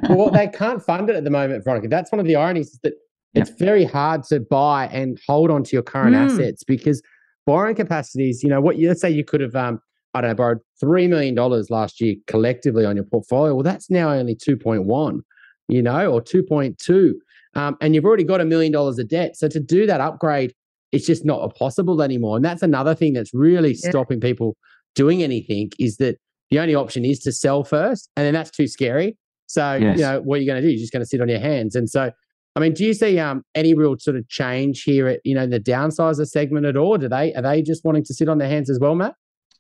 Well they can't fund it at the moment veronica. That's one of the ironies is that it's very hard to buy and hold on to your current mm. assets because borrowing capacities, you know, what let's say you could have, um, I don't know, borrowed $3 million last year collectively on your portfolio. Well, that's now only 2.1, you know, or 2.2. Um, and you've already got a million dollars of debt. So to do that upgrade, it's just not possible anymore. And that's another thing that's really yeah. stopping people doing anything is that the only option is to sell first. And then that's too scary. So, yes. you know, what are you going to do? You're just going to sit on your hands. And so I mean, do you see um, any real sort of change here at you know the downsizer segment at all? Do they are they just wanting to sit on their hands as well, Matt?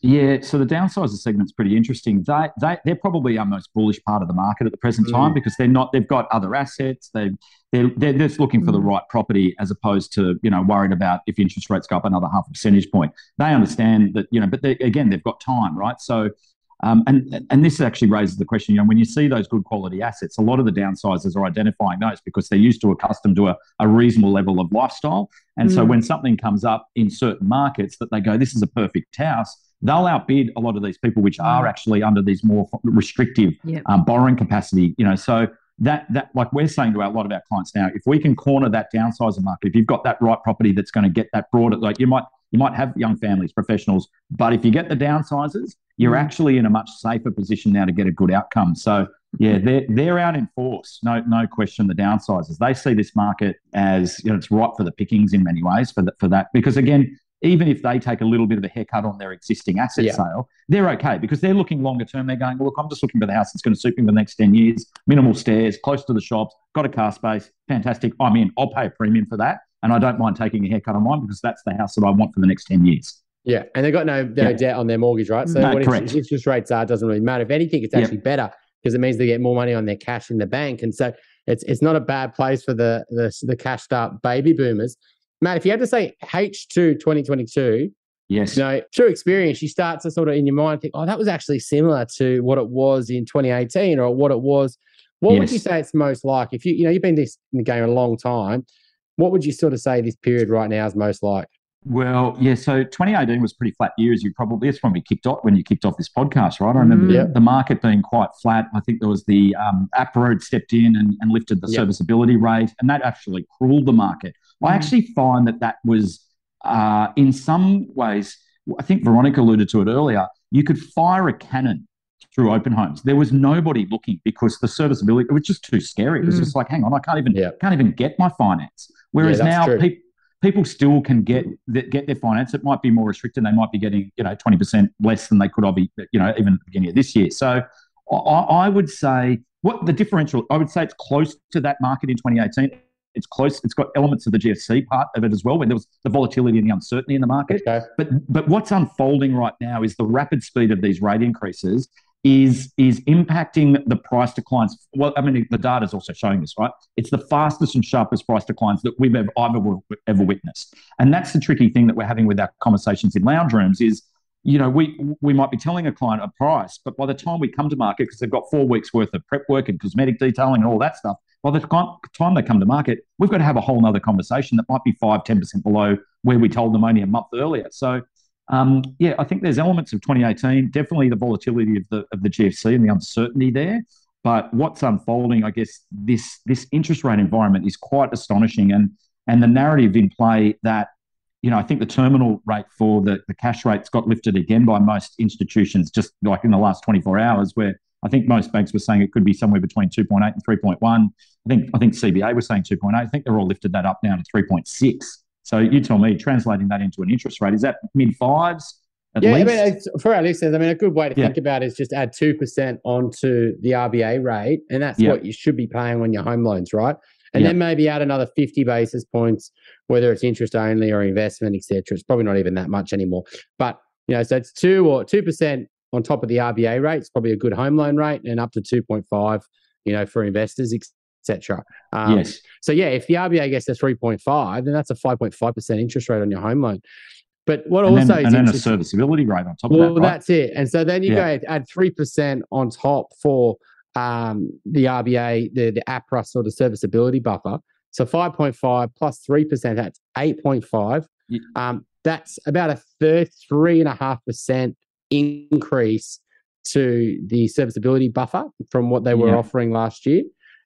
Yeah, so the downsizer segment's pretty interesting. They, they they're probably our most bullish part of the market at the present mm. time because they're not they've got other assets. They they're, they're just looking for the mm. right property as opposed to you know worried about if interest rates go up another half a percentage point. They understand that you know, but they, again they've got time, right? So um, and and this actually raises the question, you know, when you see those good quality assets, a lot of the downsizers are identifying those because they're used to accustomed to a, a reasonable level of lifestyle. And mm. so when something comes up in certain markets that they go, this is a perfect house, they'll outbid a lot of these people which are mm. actually under these more restrictive yep. um, borrowing capacity. You know, so that that like we're saying to our, a lot of our clients now, if we can corner that downsizer market, if you've got that right property that's going to get that broader, like you might you might have young families, professionals, but if you get the downsizers, you're mm. actually in a much safer position now to get a good outcome. So Yeah, they're they're out in force. No, no question. The downsizers they see this market as you know it's right for the pickings in many ways for the, for that because again, even if they take a little bit of a haircut on their existing asset yeah. sale, they're okay because they're looking longer term. They're going, look, I'm just looking for the house that's going to suit me for the next ten years. Minimal stairs, close to the shops, got a car space, fantastic. I'm in. I'll pay a premium for that, and I don't mind taking a haircut on mine because that's the house that I want for the next ten years. Yeah, and they've got no, no yeah. debt on their mortgage, right? So no, what correct. interest rates are doesn't really matter. If anything, it's actually better because it means they get more money on their cash in the bank. And so it's it's not a bad place for the the, the cashed up baby boomers. Matt, if you had to say H2 2022, yes, you know, through experience, you start to sort of in your mind think, oh, that was actually similar to what it was in 2018 or what it was. What yes. would you say it's most like? If you you know you've been this in the game a long time, what would you sort of say this period right now is most like? Well, yeah. So 2018 was pretty flat year, as you probably. It's when we kicked off when you kicked off this podcast, right? I remember mm, yeah. the, the, market being quite flat. I think there was the um, APRA stepped in and, and lifted the serviceability rate, and that actually cooled the market. Mm. I actually find that that was, uh, in some ways, I think Veronica alluded to it earlier. You could fire a cannon through open homes. There was nobody looking because the serviceability it was just too scary. It was mm. just like, hang on, I can't even can't even get my finance. Whereas yeah, now people people still can get get their finance. It might be more restricted. They might be getting you know twenty percent less than they could have, you know, even at the beginning of this year. So I, I, would say what the differential. I would say it's close to that market in 2018. It's close. It's got elements of the GFC part of it as well, when there was the volatility and the uncertainty in the market. Okay. But but what's unfolding right now is the rapid speed of these rate increases is is impacting the price declines. Well, I mean, the data is also showing this, right? It's the fastest and sharpest price declines that we've ever ever, ever witnessed, and that's the tricky thing that we're having with our conversations in lounge rooms. Is you know, we we might be telling a client a price, but by the time we come to market, because they've got four weeks worth of prep work and cosmetic detailing and all that stuff, by the time they come to market, we've got to have a whole other conversation that might be five, 10% below where we told them only a month earlier. So um, yeah, I think there's elements of 2018, definitely the volatility of the of the GFC and the uncertainty there. But what's unfolding, I guess, this this interest rate environment is quite astonishing, and and the narrative in play that you know I think the terminal rate for the the cash rates got lifted again by most institutions just like in the last 24 hours, where I think most banks were saying it could be somewhere between 2.8 and 3.1. I think I think CBA was saying 2.8. I think they're all lifted that up now to 3.6. So you tell me, translating that into an interest rate, is that mid fives? yeah, least? I mean, for our listeners, I mean, a good way to yeah. think about it is just add 2% onto the RBA rate. And that's yeah. what you should be paying on your home loans, right? And yeah. then maybe add another 50 basis points, whether it's interest only or investment, etc. It's probably not even that much anymore. But, you know, so it's 2 or 2% on top of the RBA rate. It's probably a good home loan rate and up to 2.5, you know, for investors, etc. Um, yes. So yeah, if the RBA gets to three point five, then that's a five point five percent interest rate on your home loan. But what and also then, and then a serviceability rate on top well, of that. Well, right? that's it. And so then you yeah. go add three percent on top for um, the RBA, the the APRA sort of serviceability buffer. So five point five plus three percent, that's eight point five. Yeah. Um, that's about a third, three and a half percent increase to the serviceability buffer from what they were yeah. offering last year.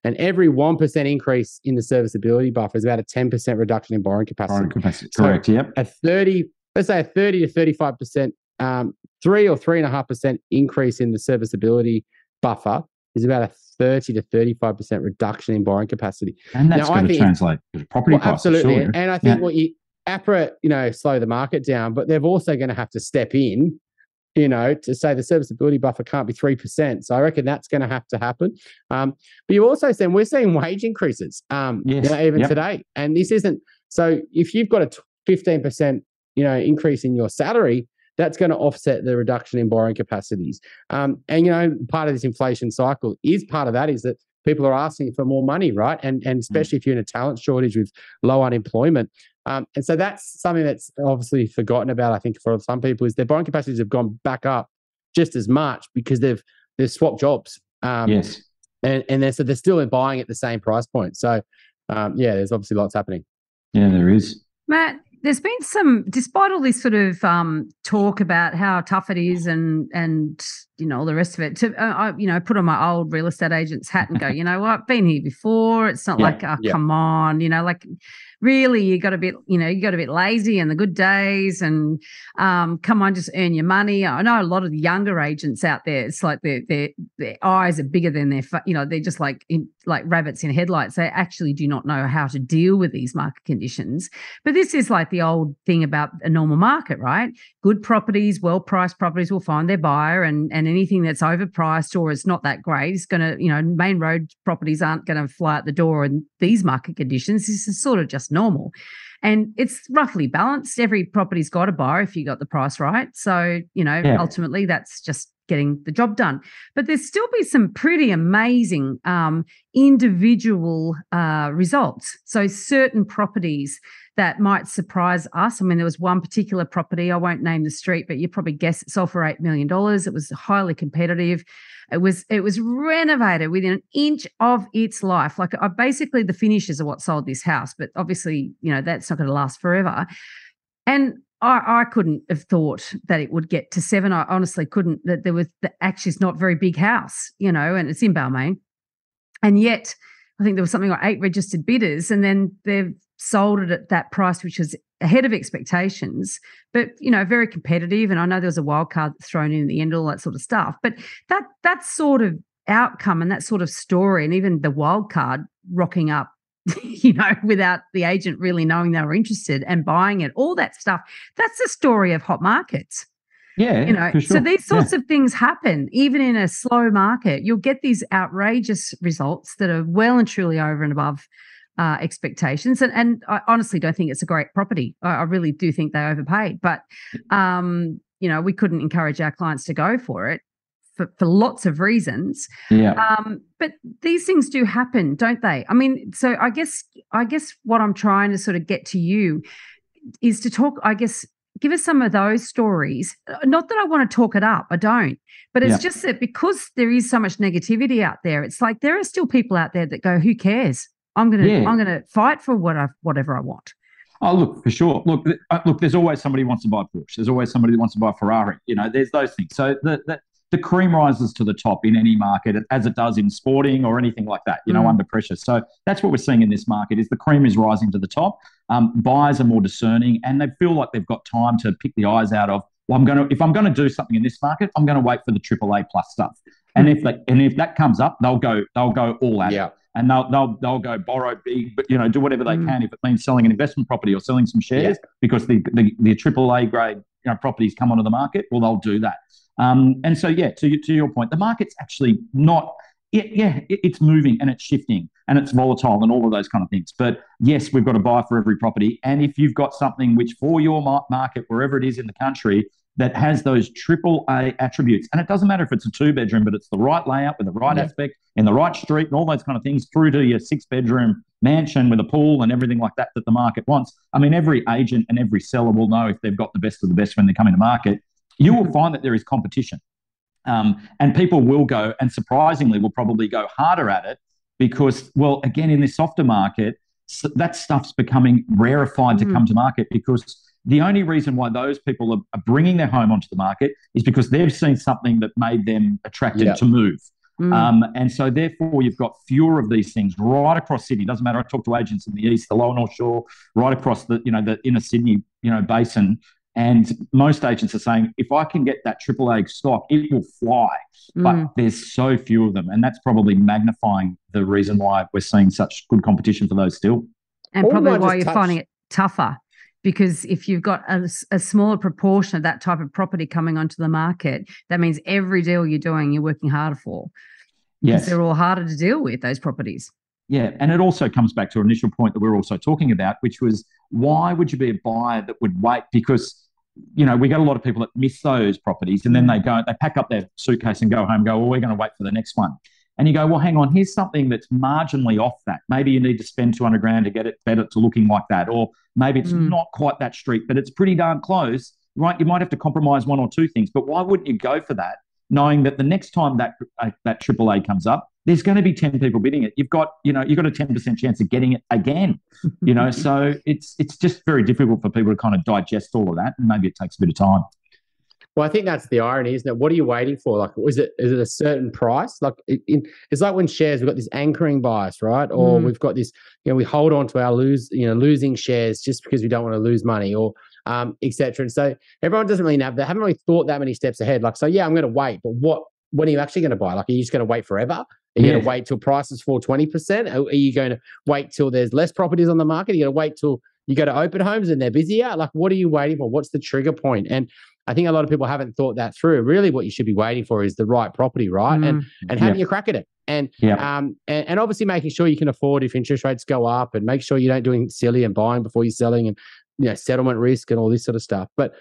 And every 1% increase in the serviceability buffer is about a 10% reduction in borrowing capacity. Borrowing capacity. So Correct. Yep. A 30, let's say a 30 to 35%, um, three or three and a half percent increase in the serviceability buffer is about a 30 to 35% reduction in borrowing capacity. And that's now, going to translate to property well, prices. Absolutely. Sure. And I think yeah. what you, APRA, you know, slow the market down, but they're also going to have to step in you know, to say the serviceability buffer can't be 3%. So I reckon that's going to have to happen. Um, but you also saying we're seeing wage increases um, yes. you know, even yep. today. And this isn't, so if you've got a 15%, you know, increase in your salary, that's going to offset the reduction in borrowing capacities. Um, and, you know, part of this inflation cycle is part of that is that people are asking for more money, right? And, and mm. especially mm. if you're in a talent shortage with low unemployment, um, and so that's something that's obviously forgotten about, I think, for some people is their borrowing capacities have gone back up just as much because they've they've swapped jobs. Um, yes. And and they're, so they're still buying at the same price point. So um, yeah, there's obviously lots happening. Yeah, there is. Matt, there's been some, despite all this sort of um, talk about how tough it is and and you know all the rest of it. To uh, I, you know put on my old real estate agent's hat and go, <laughs> you know what, been here before. It's not yeah, like oh, yeah. come on, you know, like really you got a bit, you know, you got a bit lazy in the good days and um, come on, just earn your money. I know a lot of the younger agents out there, it's like their their their eyes are bigger than their, you know, they're just like in, like rabbits in headlights. They actually do not know how to deal with these market conditions. But this is like the old thing about a normal market, right? Good properties, well priced properties will find their buyer, and and anything that's overpriced or is not that great is going to, you know, main road properties aren't going to fly out the door in these market conditions. This is sort of just normal. And it's roughly balanced. Every property's got a buyer if you got the price right. So, you know, yeah. ultimately that's just getting the job done. But there's still be some pretty amazing um, individual uh, results. So certain properties that might surprise us. I mean, there was one particular property, I won't name the street, but you probably guess it sold for $8 million. It was highly competitive. It was it was renovated within an inch of its life. Like I basically the finishes are what sold this house, but obviously, you know, that's not going to last forever. And I, I couldn't have thought that it would get to seven. I honestly couldn't. That there was the, actually it's not very big house, you know, and it's in Balmain, and yet I think there was something like eight registered bidders, and then they've sold it at that price, which was ahead of expectations, but you know, very competitive. And I know there was a wild card thrown in at the end, all that sort of stuff. But that that sort of outcome and that sort of story, and even the wild card rocking up, <laughs> you know, without the agent really knowing they were interested and buying it, all that stuff. That's the story of hot markets. Yeah, you know, sure. so these sorts yeah. of things happen even in a slow market. You'll get these outrageous results that are well and truly over and above uh, expectations. And, and I honestly don't think it's a great property. I, I really do think they overpaid, but um, you know, we couldn't encourage our clients to go for it for, for lots of reasons. Yeah. Um, but these things do happen, don't they? I mean, so I guess I guess what I'm trying to sort of get to you is to talk, I guess, give us some of those stories. Uh, not that I want to talk it up, I don't. But it's yeah. just that because there is so much negativity out there, it's like there are still people out there that go, who cares? I'm gonna yeah. I'm gonna fight for what I whatever I want. Oh, look, for sure. Look, uh, look. There's always somebody who wants to buy Porsche. There's always somebody that wants to buy Ferrari. You know, there's those things. So the, the the cream rises to the top in any market, as it does in sporting or anything like that. You know, mm. under pressure. So that's what we're seeing in this market: is the cream is rising to the top. Um, buyers are more discerning, and they feel like they've got time to pick the eyes out of. Well, I'm going to if I'm going to do something in this market, I'm going to wait for the AAA plus stuff. And if that and if that comes up, they'll go they'll go all out. Yeah and they'll they'll they'll go borrow big, but you know do whatever they mm. can if it means selling an investment property or selling some shares yeah. because the the the AAA grade you know properties come onto the market. Well, they'll do that. Um, and so yeah, to to your point, the market's actually not. It, yeah, it, it's moving and it's shifting and it's volatile and all of those kind of things. But yes, we've got to buy for every property. And if you've got something which for your market, wherever it is in the country, that has those triple A attributes. And it doesn't matter if it's a two bedroom, but it's the right layout with the right yeah. aspect in the right street and all those kind of things through to your six bedroom mansion with a pool and everything like that that the market wants. I mean, every agent and every seller will know if they've got the best of the best when they come into market. You will find that there is competition. Um, and people will go, and surprisingly, will probably go harder at it because, well, again, in this softer market, that stuff's becoming rarefied mm. to come to market because the only reason why those people are, are, bringing their home onto the market is because they've seen something that made them attracted yep. to move. Mm. Um, and so, therefore, you've got fewer of these things right across Sydney. Doesn't matter. I talk to agents in the east, the lower North Shore, right across the you know the inner Sydney you know basin. And most agents are saying, if I can get that triple A stock, it will fly. Mm. But there's so few of them, and that's probably magnifying the reason why we're seeing such good competition for those still. And probably why you're touch- finding it tougher because if you've got a, a, smaller proportion of that type of property coming onto the market, that means every deal you're doing, you're working harder for. Yes. Because they're all harder to deal with, those properties. Yeah. And it also comes back to an initial point that we we're also talking about, which was why would you be a buyer that would wait? Because, you know, we got a lot of people that miss those properties and then mm. they go, they pack up their suitcase and go home, go, well, we're going to wait for the next one and you go, well, hang on, here's something that's marginally off that. Maybe you need to spend 200 grand to get it better to looking like that. Or maybe it's mm. not quite that street, but it's pretty darn close, right? You might have to compromise one or two things, but why wouldn't you go for that, knowing that the next time that uh, that AAA comes up, there's going to be 10 people bidding it. You've got, you know, you've got a 10% chance of getting it again, you know, <laughs> so it's it's just very difficult for people to kind of digest all of that. And maybe it takes a bit of time. Well, I think that's the irony, isn't it? What are you waiting for? Like, is it is it a certain price? Like, it, it, it's like when shares we've got this anchoring bias, right? Or mm. we've got this, you know, we hold on to our lose, you know, losing shares just because we don't want to lose money, or um, etc. And so everyone doesn't really have they haven't really thought that many steps ahead. Like, so yeah, I'm going to wait, but what when are you actually going to buy? Like, are you just going to wait forever? Are you yeah. going to wait till prices fall 20%? Are you going to wait till there's less properties on the market? Are you going to wait till you go to open homes and they're busier? Like, what are you waiting for? What's the trigger point? And I think a lot of people haven't thought that through. Really, what you should be waiting for is the right property, right? Mm. And and having yeah. a crack at it. And yeah. um and, and obviously making sure you can afford if interest rates go up and make sure you don't doing silly and buying before you're selling and you know settlement risk and all this sort of stuff. But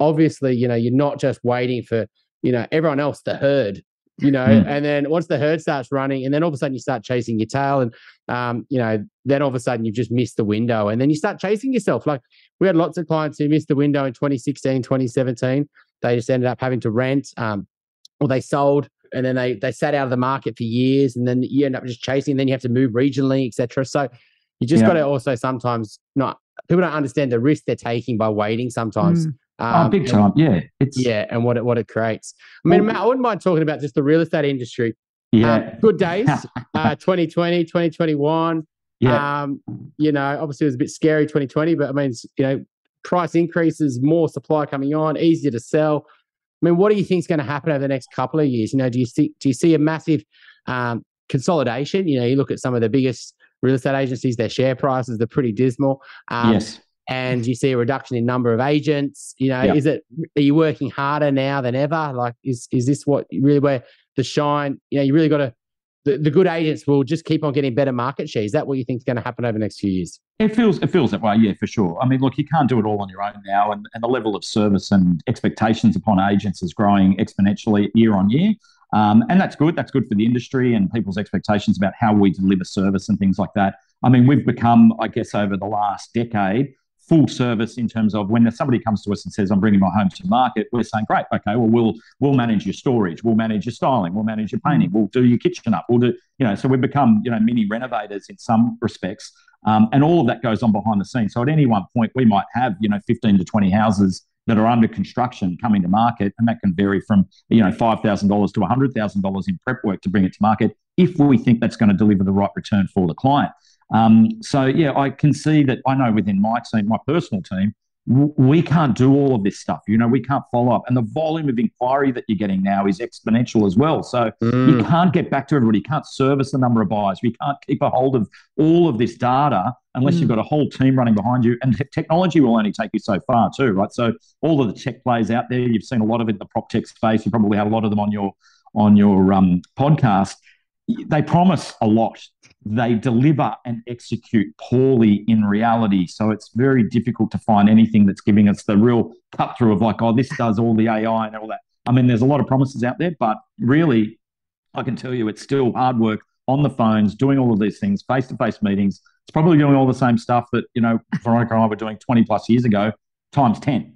obviously, you know, you're not just waiting for, you know, everyone else, the herd, you know, mm. and then once the herd starts running, and then all of a sudden you start chasing your tail, and um, you know, then all of a sudden you've just missed the window, and then you start chasing yourself. Like we had lots of clients who missed the window in 2016, 2017. They just ended up having to rent, um, or they sold, and then they they sat out of the market for years, and then you end up just chasing. And then you have to move regionally, etc. So you just yeah. got to also sometimes not people don't understand the risk they're taking by waiting sometimes. Mm. Um, oh, big time. Yeah. It's yeah, and what it what it creates. I mean, Matt, I wouldn't mind talking about just the real estate industry. Yeah. Um, good days. <laughs> uh, 2020, 2021. Yeah. Um, you know, obviously it was a bit scary 2020, but I mean, you know, price increases, more supply coming on, easier to sell. I mean, what do you think is going to happen over the next couple of years? You know, do you see do you see a massive um, consolidation? You know, you look at some of the biggest real estate agencies, their share prices they're pretty dismal. Um, yes and you see a reduction in number of agents you know yeah. is it are you working harder now than ever? Like is is this what really where the shine you know you really got to the, the good agents will just keep on getting better market share. Is that what you think is going to happen over the next few years? It feels it feels that way yeah for sure. I mean look you can't do it all on your own now and, and the level of service and expectations upon agents is growing exponentially year on year. Um, and that's good that's good for the industry and people's expectations about how we deliver service and things like that. I mean we've become i guess over the last decade full service in terms of when somebody comes to us and says, "I'm bringing my home to market," we're saying, "Great, okay, well we'll we'll manage your storage, we'll manage your styling, we'll manage your painting, we'll do your kitchen up, we'll do you know." So we've become you know mini renovators in some respects, um, and all of that goes on behind the scenes. So at any one point, we might have you know 15 to 20 houses that are under construction coming to market, and that can vary from you know five thousand dollars to hundred thousand dollars in prep work to bring it to market if we think that's going to deliver the right return for the client. Um, so yeah, I can see that. I know within my team, my personal team, we can't do all of this stuff. You know, we can't follow up, and the volume of inquiry that you're getting now is exponential as well. So mm. you can't get back to everybody. You can't service the number of buyers. We can't keep a hold of all of this data unless mm. you've got a whole team running behind you. And technology will only take you so far too, right? So all of the tech plays out there, you've seen a lot of it in the prop tech space. You probably have a lot of them on your on your um, podcast. They promise a lot they deliver and execute poorly in reality. So it's very difficult to find anything that's giving us the real cut through of like, oh, this does all the AI and all that. I mean, there's a lot of promises out there, but really, I can tell you it's still hard work on the phones, doing all of these things, face to face meetings. It's probably doing all the same stuff that, you know, Veronica and I were doing 20 plus years ago, times 10.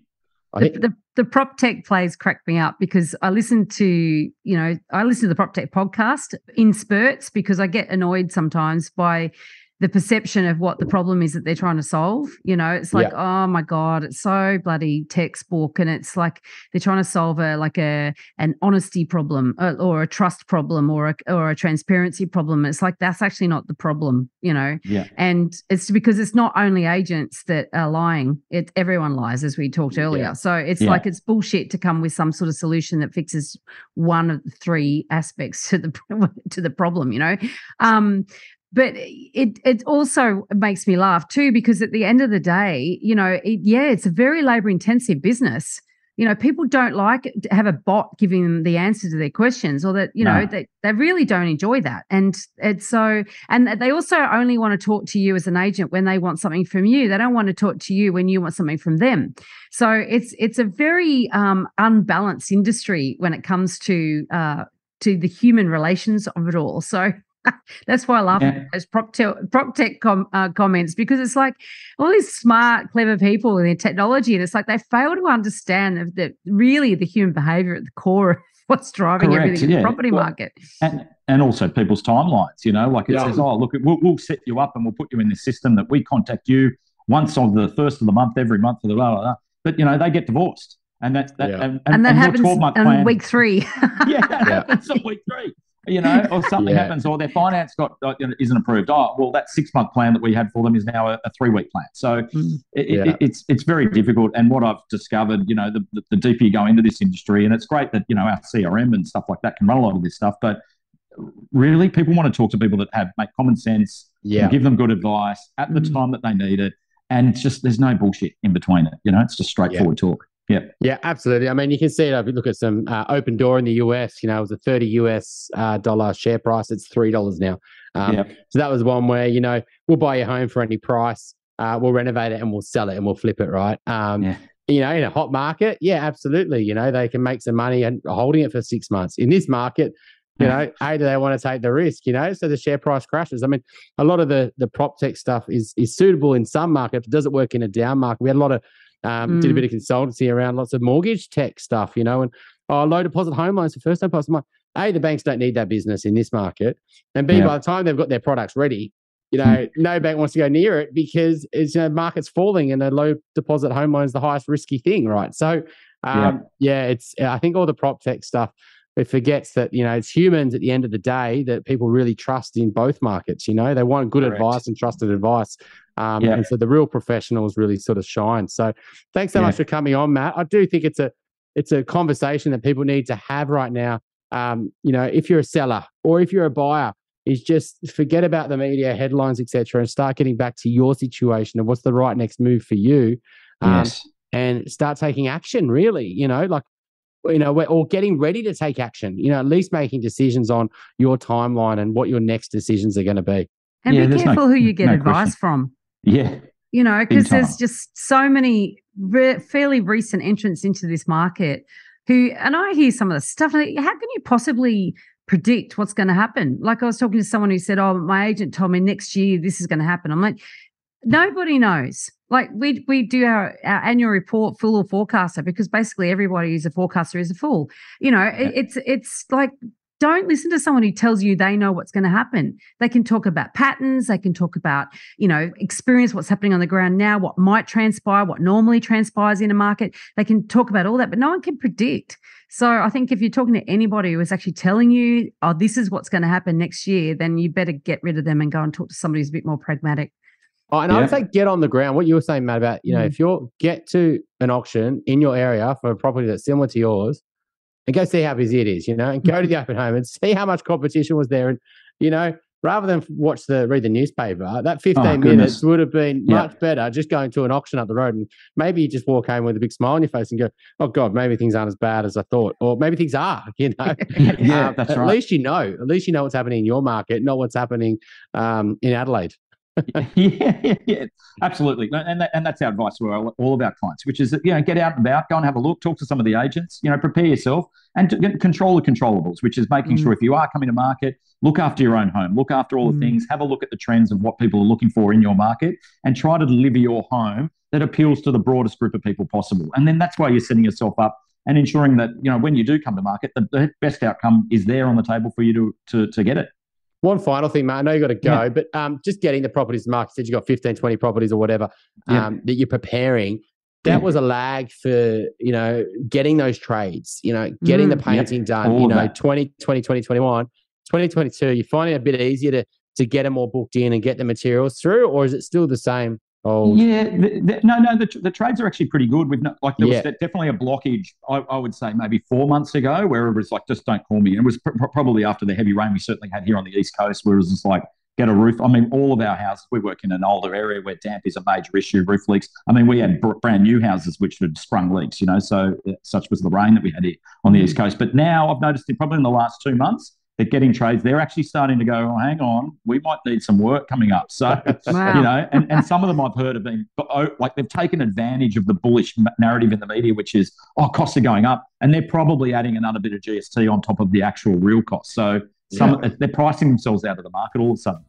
The, the, the, prop tech plays crack me up because I listen to, you know, I listen to the prop tech podcast in spurts because I get annoyed sometimes by the perception of what the problem is that they're trying to solve. You know, it's like, yeah. oh my God, it's so bloody textbook. And it's like they're trying to solve a like a an honesty problem or, uh, or a trust problem or a or a transparency problem. It's like that's actually not the problem, you know. Yeah. And it's because it's not only agents that are lying, it everyone lies, as we talked earlier. Yeah. So it's yeah. like it's bullshit to come with some sort of solution that fixes one of the three aspects <laughs> to the to the problem, you know. Um, but it it also makes me laugh too because at the end of the day you know it, yeah it's a very labor intensive business. You know people don't like to have a bot giving them the answer to their questions or that you no. know they, they really don't enjoy that. And it's so and they also only want to talk to you as an agent when they want something from you. They don't want to talk to you when you want something from them. So it's it's a very um, unbalanced industry when it comes to uh, to the human relations of it all. So <laughs> That's why I laugh yeah. at those prop, te- prop tech com- uh, comments because it's like all these smart, clever people and their technology, and it's like they fail to understand that really the human behavior at the core of <laughs> what's driving Correct, everything yeah. in the property well, market. And, and also people's timelines, you know, like it yeah. says, oh, look, we'll, we'll set you up and we'll put you in the system that we contact you once on the first of the month, every month, blah, blah, blah. But, you know, they get divorced And that's that, yeah. and, and, and, that and happens on plan, week three. <laughs> yeah, that yeah. happens on week three you know, or something yeah. happens, or their finance got uh, isn't approved. Oh, well, that six month plan that we had for them is now a, a three week plan. So mm. it, yeah. it, it's it's very difficult. And what I've discovered, you know, the, the, the deeper you go into this industry, and it's great that you know our CRM and stuff like that can run a lot of this stuff, but really, people want to talk to people that have make common sense, yeah, give them good advice at the mm. time that they need it, and just there's no bullshit in between it. You know, it's just straightforward yeah. talk. Yeah. Yeah, absolutely. I mean, you can see it if you look at some uh, Opendoor in the US, you know, it was a 30 US uh, dollar share price. It's $3 now. Um, yeah. So that was one where, you know, we'll buy your home for any price. Uh, we'll renovate it and we'll sell it and we'll flip it, right? Um, yeah. You know, in a hot market, yeah, absolutely. You know, they can make some money and holding it for six months. In this market, you know, A, do they want to take the risk? You know, so the share price crashes. I mean, a lot of the the prop tech stuff is is suitable in some markets. It Does it work in a down market? We had a lot of um, mm. Did a bit of consultancy around lots of mortgage tech stuff, you know, and oh, low deposit home loans for first time buyers. A, the banks don't need that business in this market, and B, yeah. by the time they've got their products ready, you know, mm. no bank wants to go near it because it's you know market's falling and a low deposit home loan is the highest risky thing, right? So, um, yeah. yeah, it's I think all the prop tech stuff it forgets that you know it's humans at the end of the day that people really trust in both markets. You know, they want good Correct. advice and trusted advice, um, yeah. and so the real professionals really sort of shine. So, thanks so yeah. much for coming on, Matt. I do think it's a it's a conversation that people need to have right now. Um, you know, if you're a seller or if you're a buyer, is just forget about the media headlines, etc., and start getting back to your situation and what's the right next move for you. Um, yes. And start taking action. Really, you know, like you know, or getting ready to take action, you know, at least making decisions on your timeline and what your next decisions are going to be. And yeah, be careful no, who you get no advice question. from. Yeah. You know, because there's just so many re- fairly recent entrants into this market who, and I hear some of the stuff, like, how can you possibly predict what's going to happen? Like I was talking to someone who said, Oh, my agent told me next year this is going to happen. I'm like, nobody knows like we we do our, our annual report fool or forecaster because basically everybody who's a forecaster is a fool you know yeah. it, it's it's like don't listen to someone who tells you they know what's going to happen they can talk about patterns they can talk about you know experience what's happening on the ground now what might transpire what normally transpires in a market they can talk about all that but no one can predict so i think if you're talking to anybody who is actually telling you oh this is what's going to happen next year then you better get rid of them and go and talk to somebody who's a bit more pragmatic Oh, and yeah. I would say get on the ground. What you were saying, Matt, about you know, mm. if you're get to an auction in your area for a property that's similar to yours, and go see how busy it is, you know, and go to the open home and see how much competition was there, and you know, rather than watch the read the newspaper, that 15 oh, minutes would have been yeah. much better just going to an auction up the road and maybe you just walk home with a big smile on your face and go, oh God, maybe things aren't as bad as I thought. Or maybe things are, <laughs> you know. <laughs> yeah, um, that's at right. At least you know. At least you know what's happening in your market, not what's happening um, in Adelaide. <laughs> yeah, yeah, yeah, absolutely, and that, and that's our advice to all, all of our clients, which is that you know get out and about, go and have a look, talk to some of the agents, you know, prepare yourself and to control the controllables, which is making mm. sure if you are coming to market, look after your own home, look after all the mm. things, have a look at the trends of what people are looking for in your market, and try to deliver your home that appeals to the broadest group of people possible. And then that's why you're setting yourself up and ensuring that you know when you do come to market, the, the best outcome is there on the table for you to to, to get it. One final thing, Matt. I know you got to go, yeah. but um, just getting the properties market. Said you got 15, 20 properties or whatever um, yeah. that you're preparing. That yeah. was a lag for you know getting those trades. You know, getting mm, the painting done. All you know, that. 20, 20, 20, 21, 2022. You're finding it a bit easier to to get them all booked in and get the materials through, or is it still the same old. Yeah, the, the, no, no, the, the trades are actually pretty good. We've not, like there yeah. was definitely a blockage. I, I, would say maybe four months ago, where it was like, just don't call me. And it was pr- probably after the heavy rain we certainly had here on the east coast, where it was just like get a roof. I mean, all of our houses. We work in an older area where damp is a major issue. Roof leaks. I mean, we had brand new houses which had sprung leaks. You know, so uh, such was the rain that we had here on the east mm. coast. But now I've noticed it probably in the last two months they're getting trades. They're actually starting to go, oh, hang on, we might need some work coming up. So, <laughs> wow. you know, and, and some of them I've heard have been oh, like they've taken advantage of the bullish narrative in the media, which is, oh, costs are going up. And they're probably adding another bit of GST on top of the actual real cost. So, some yeah. they're pricing themselves out of the market all of a sudden.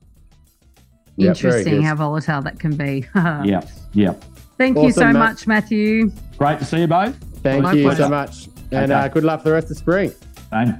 Interesting how volatile that can be. <laughs> yeah, yeah. Thank awesome, you so Matt. much, Matthew. Great to see you both. Thank My you pleasure. so much. And okay. uh, good luck for the rest of spring. Same.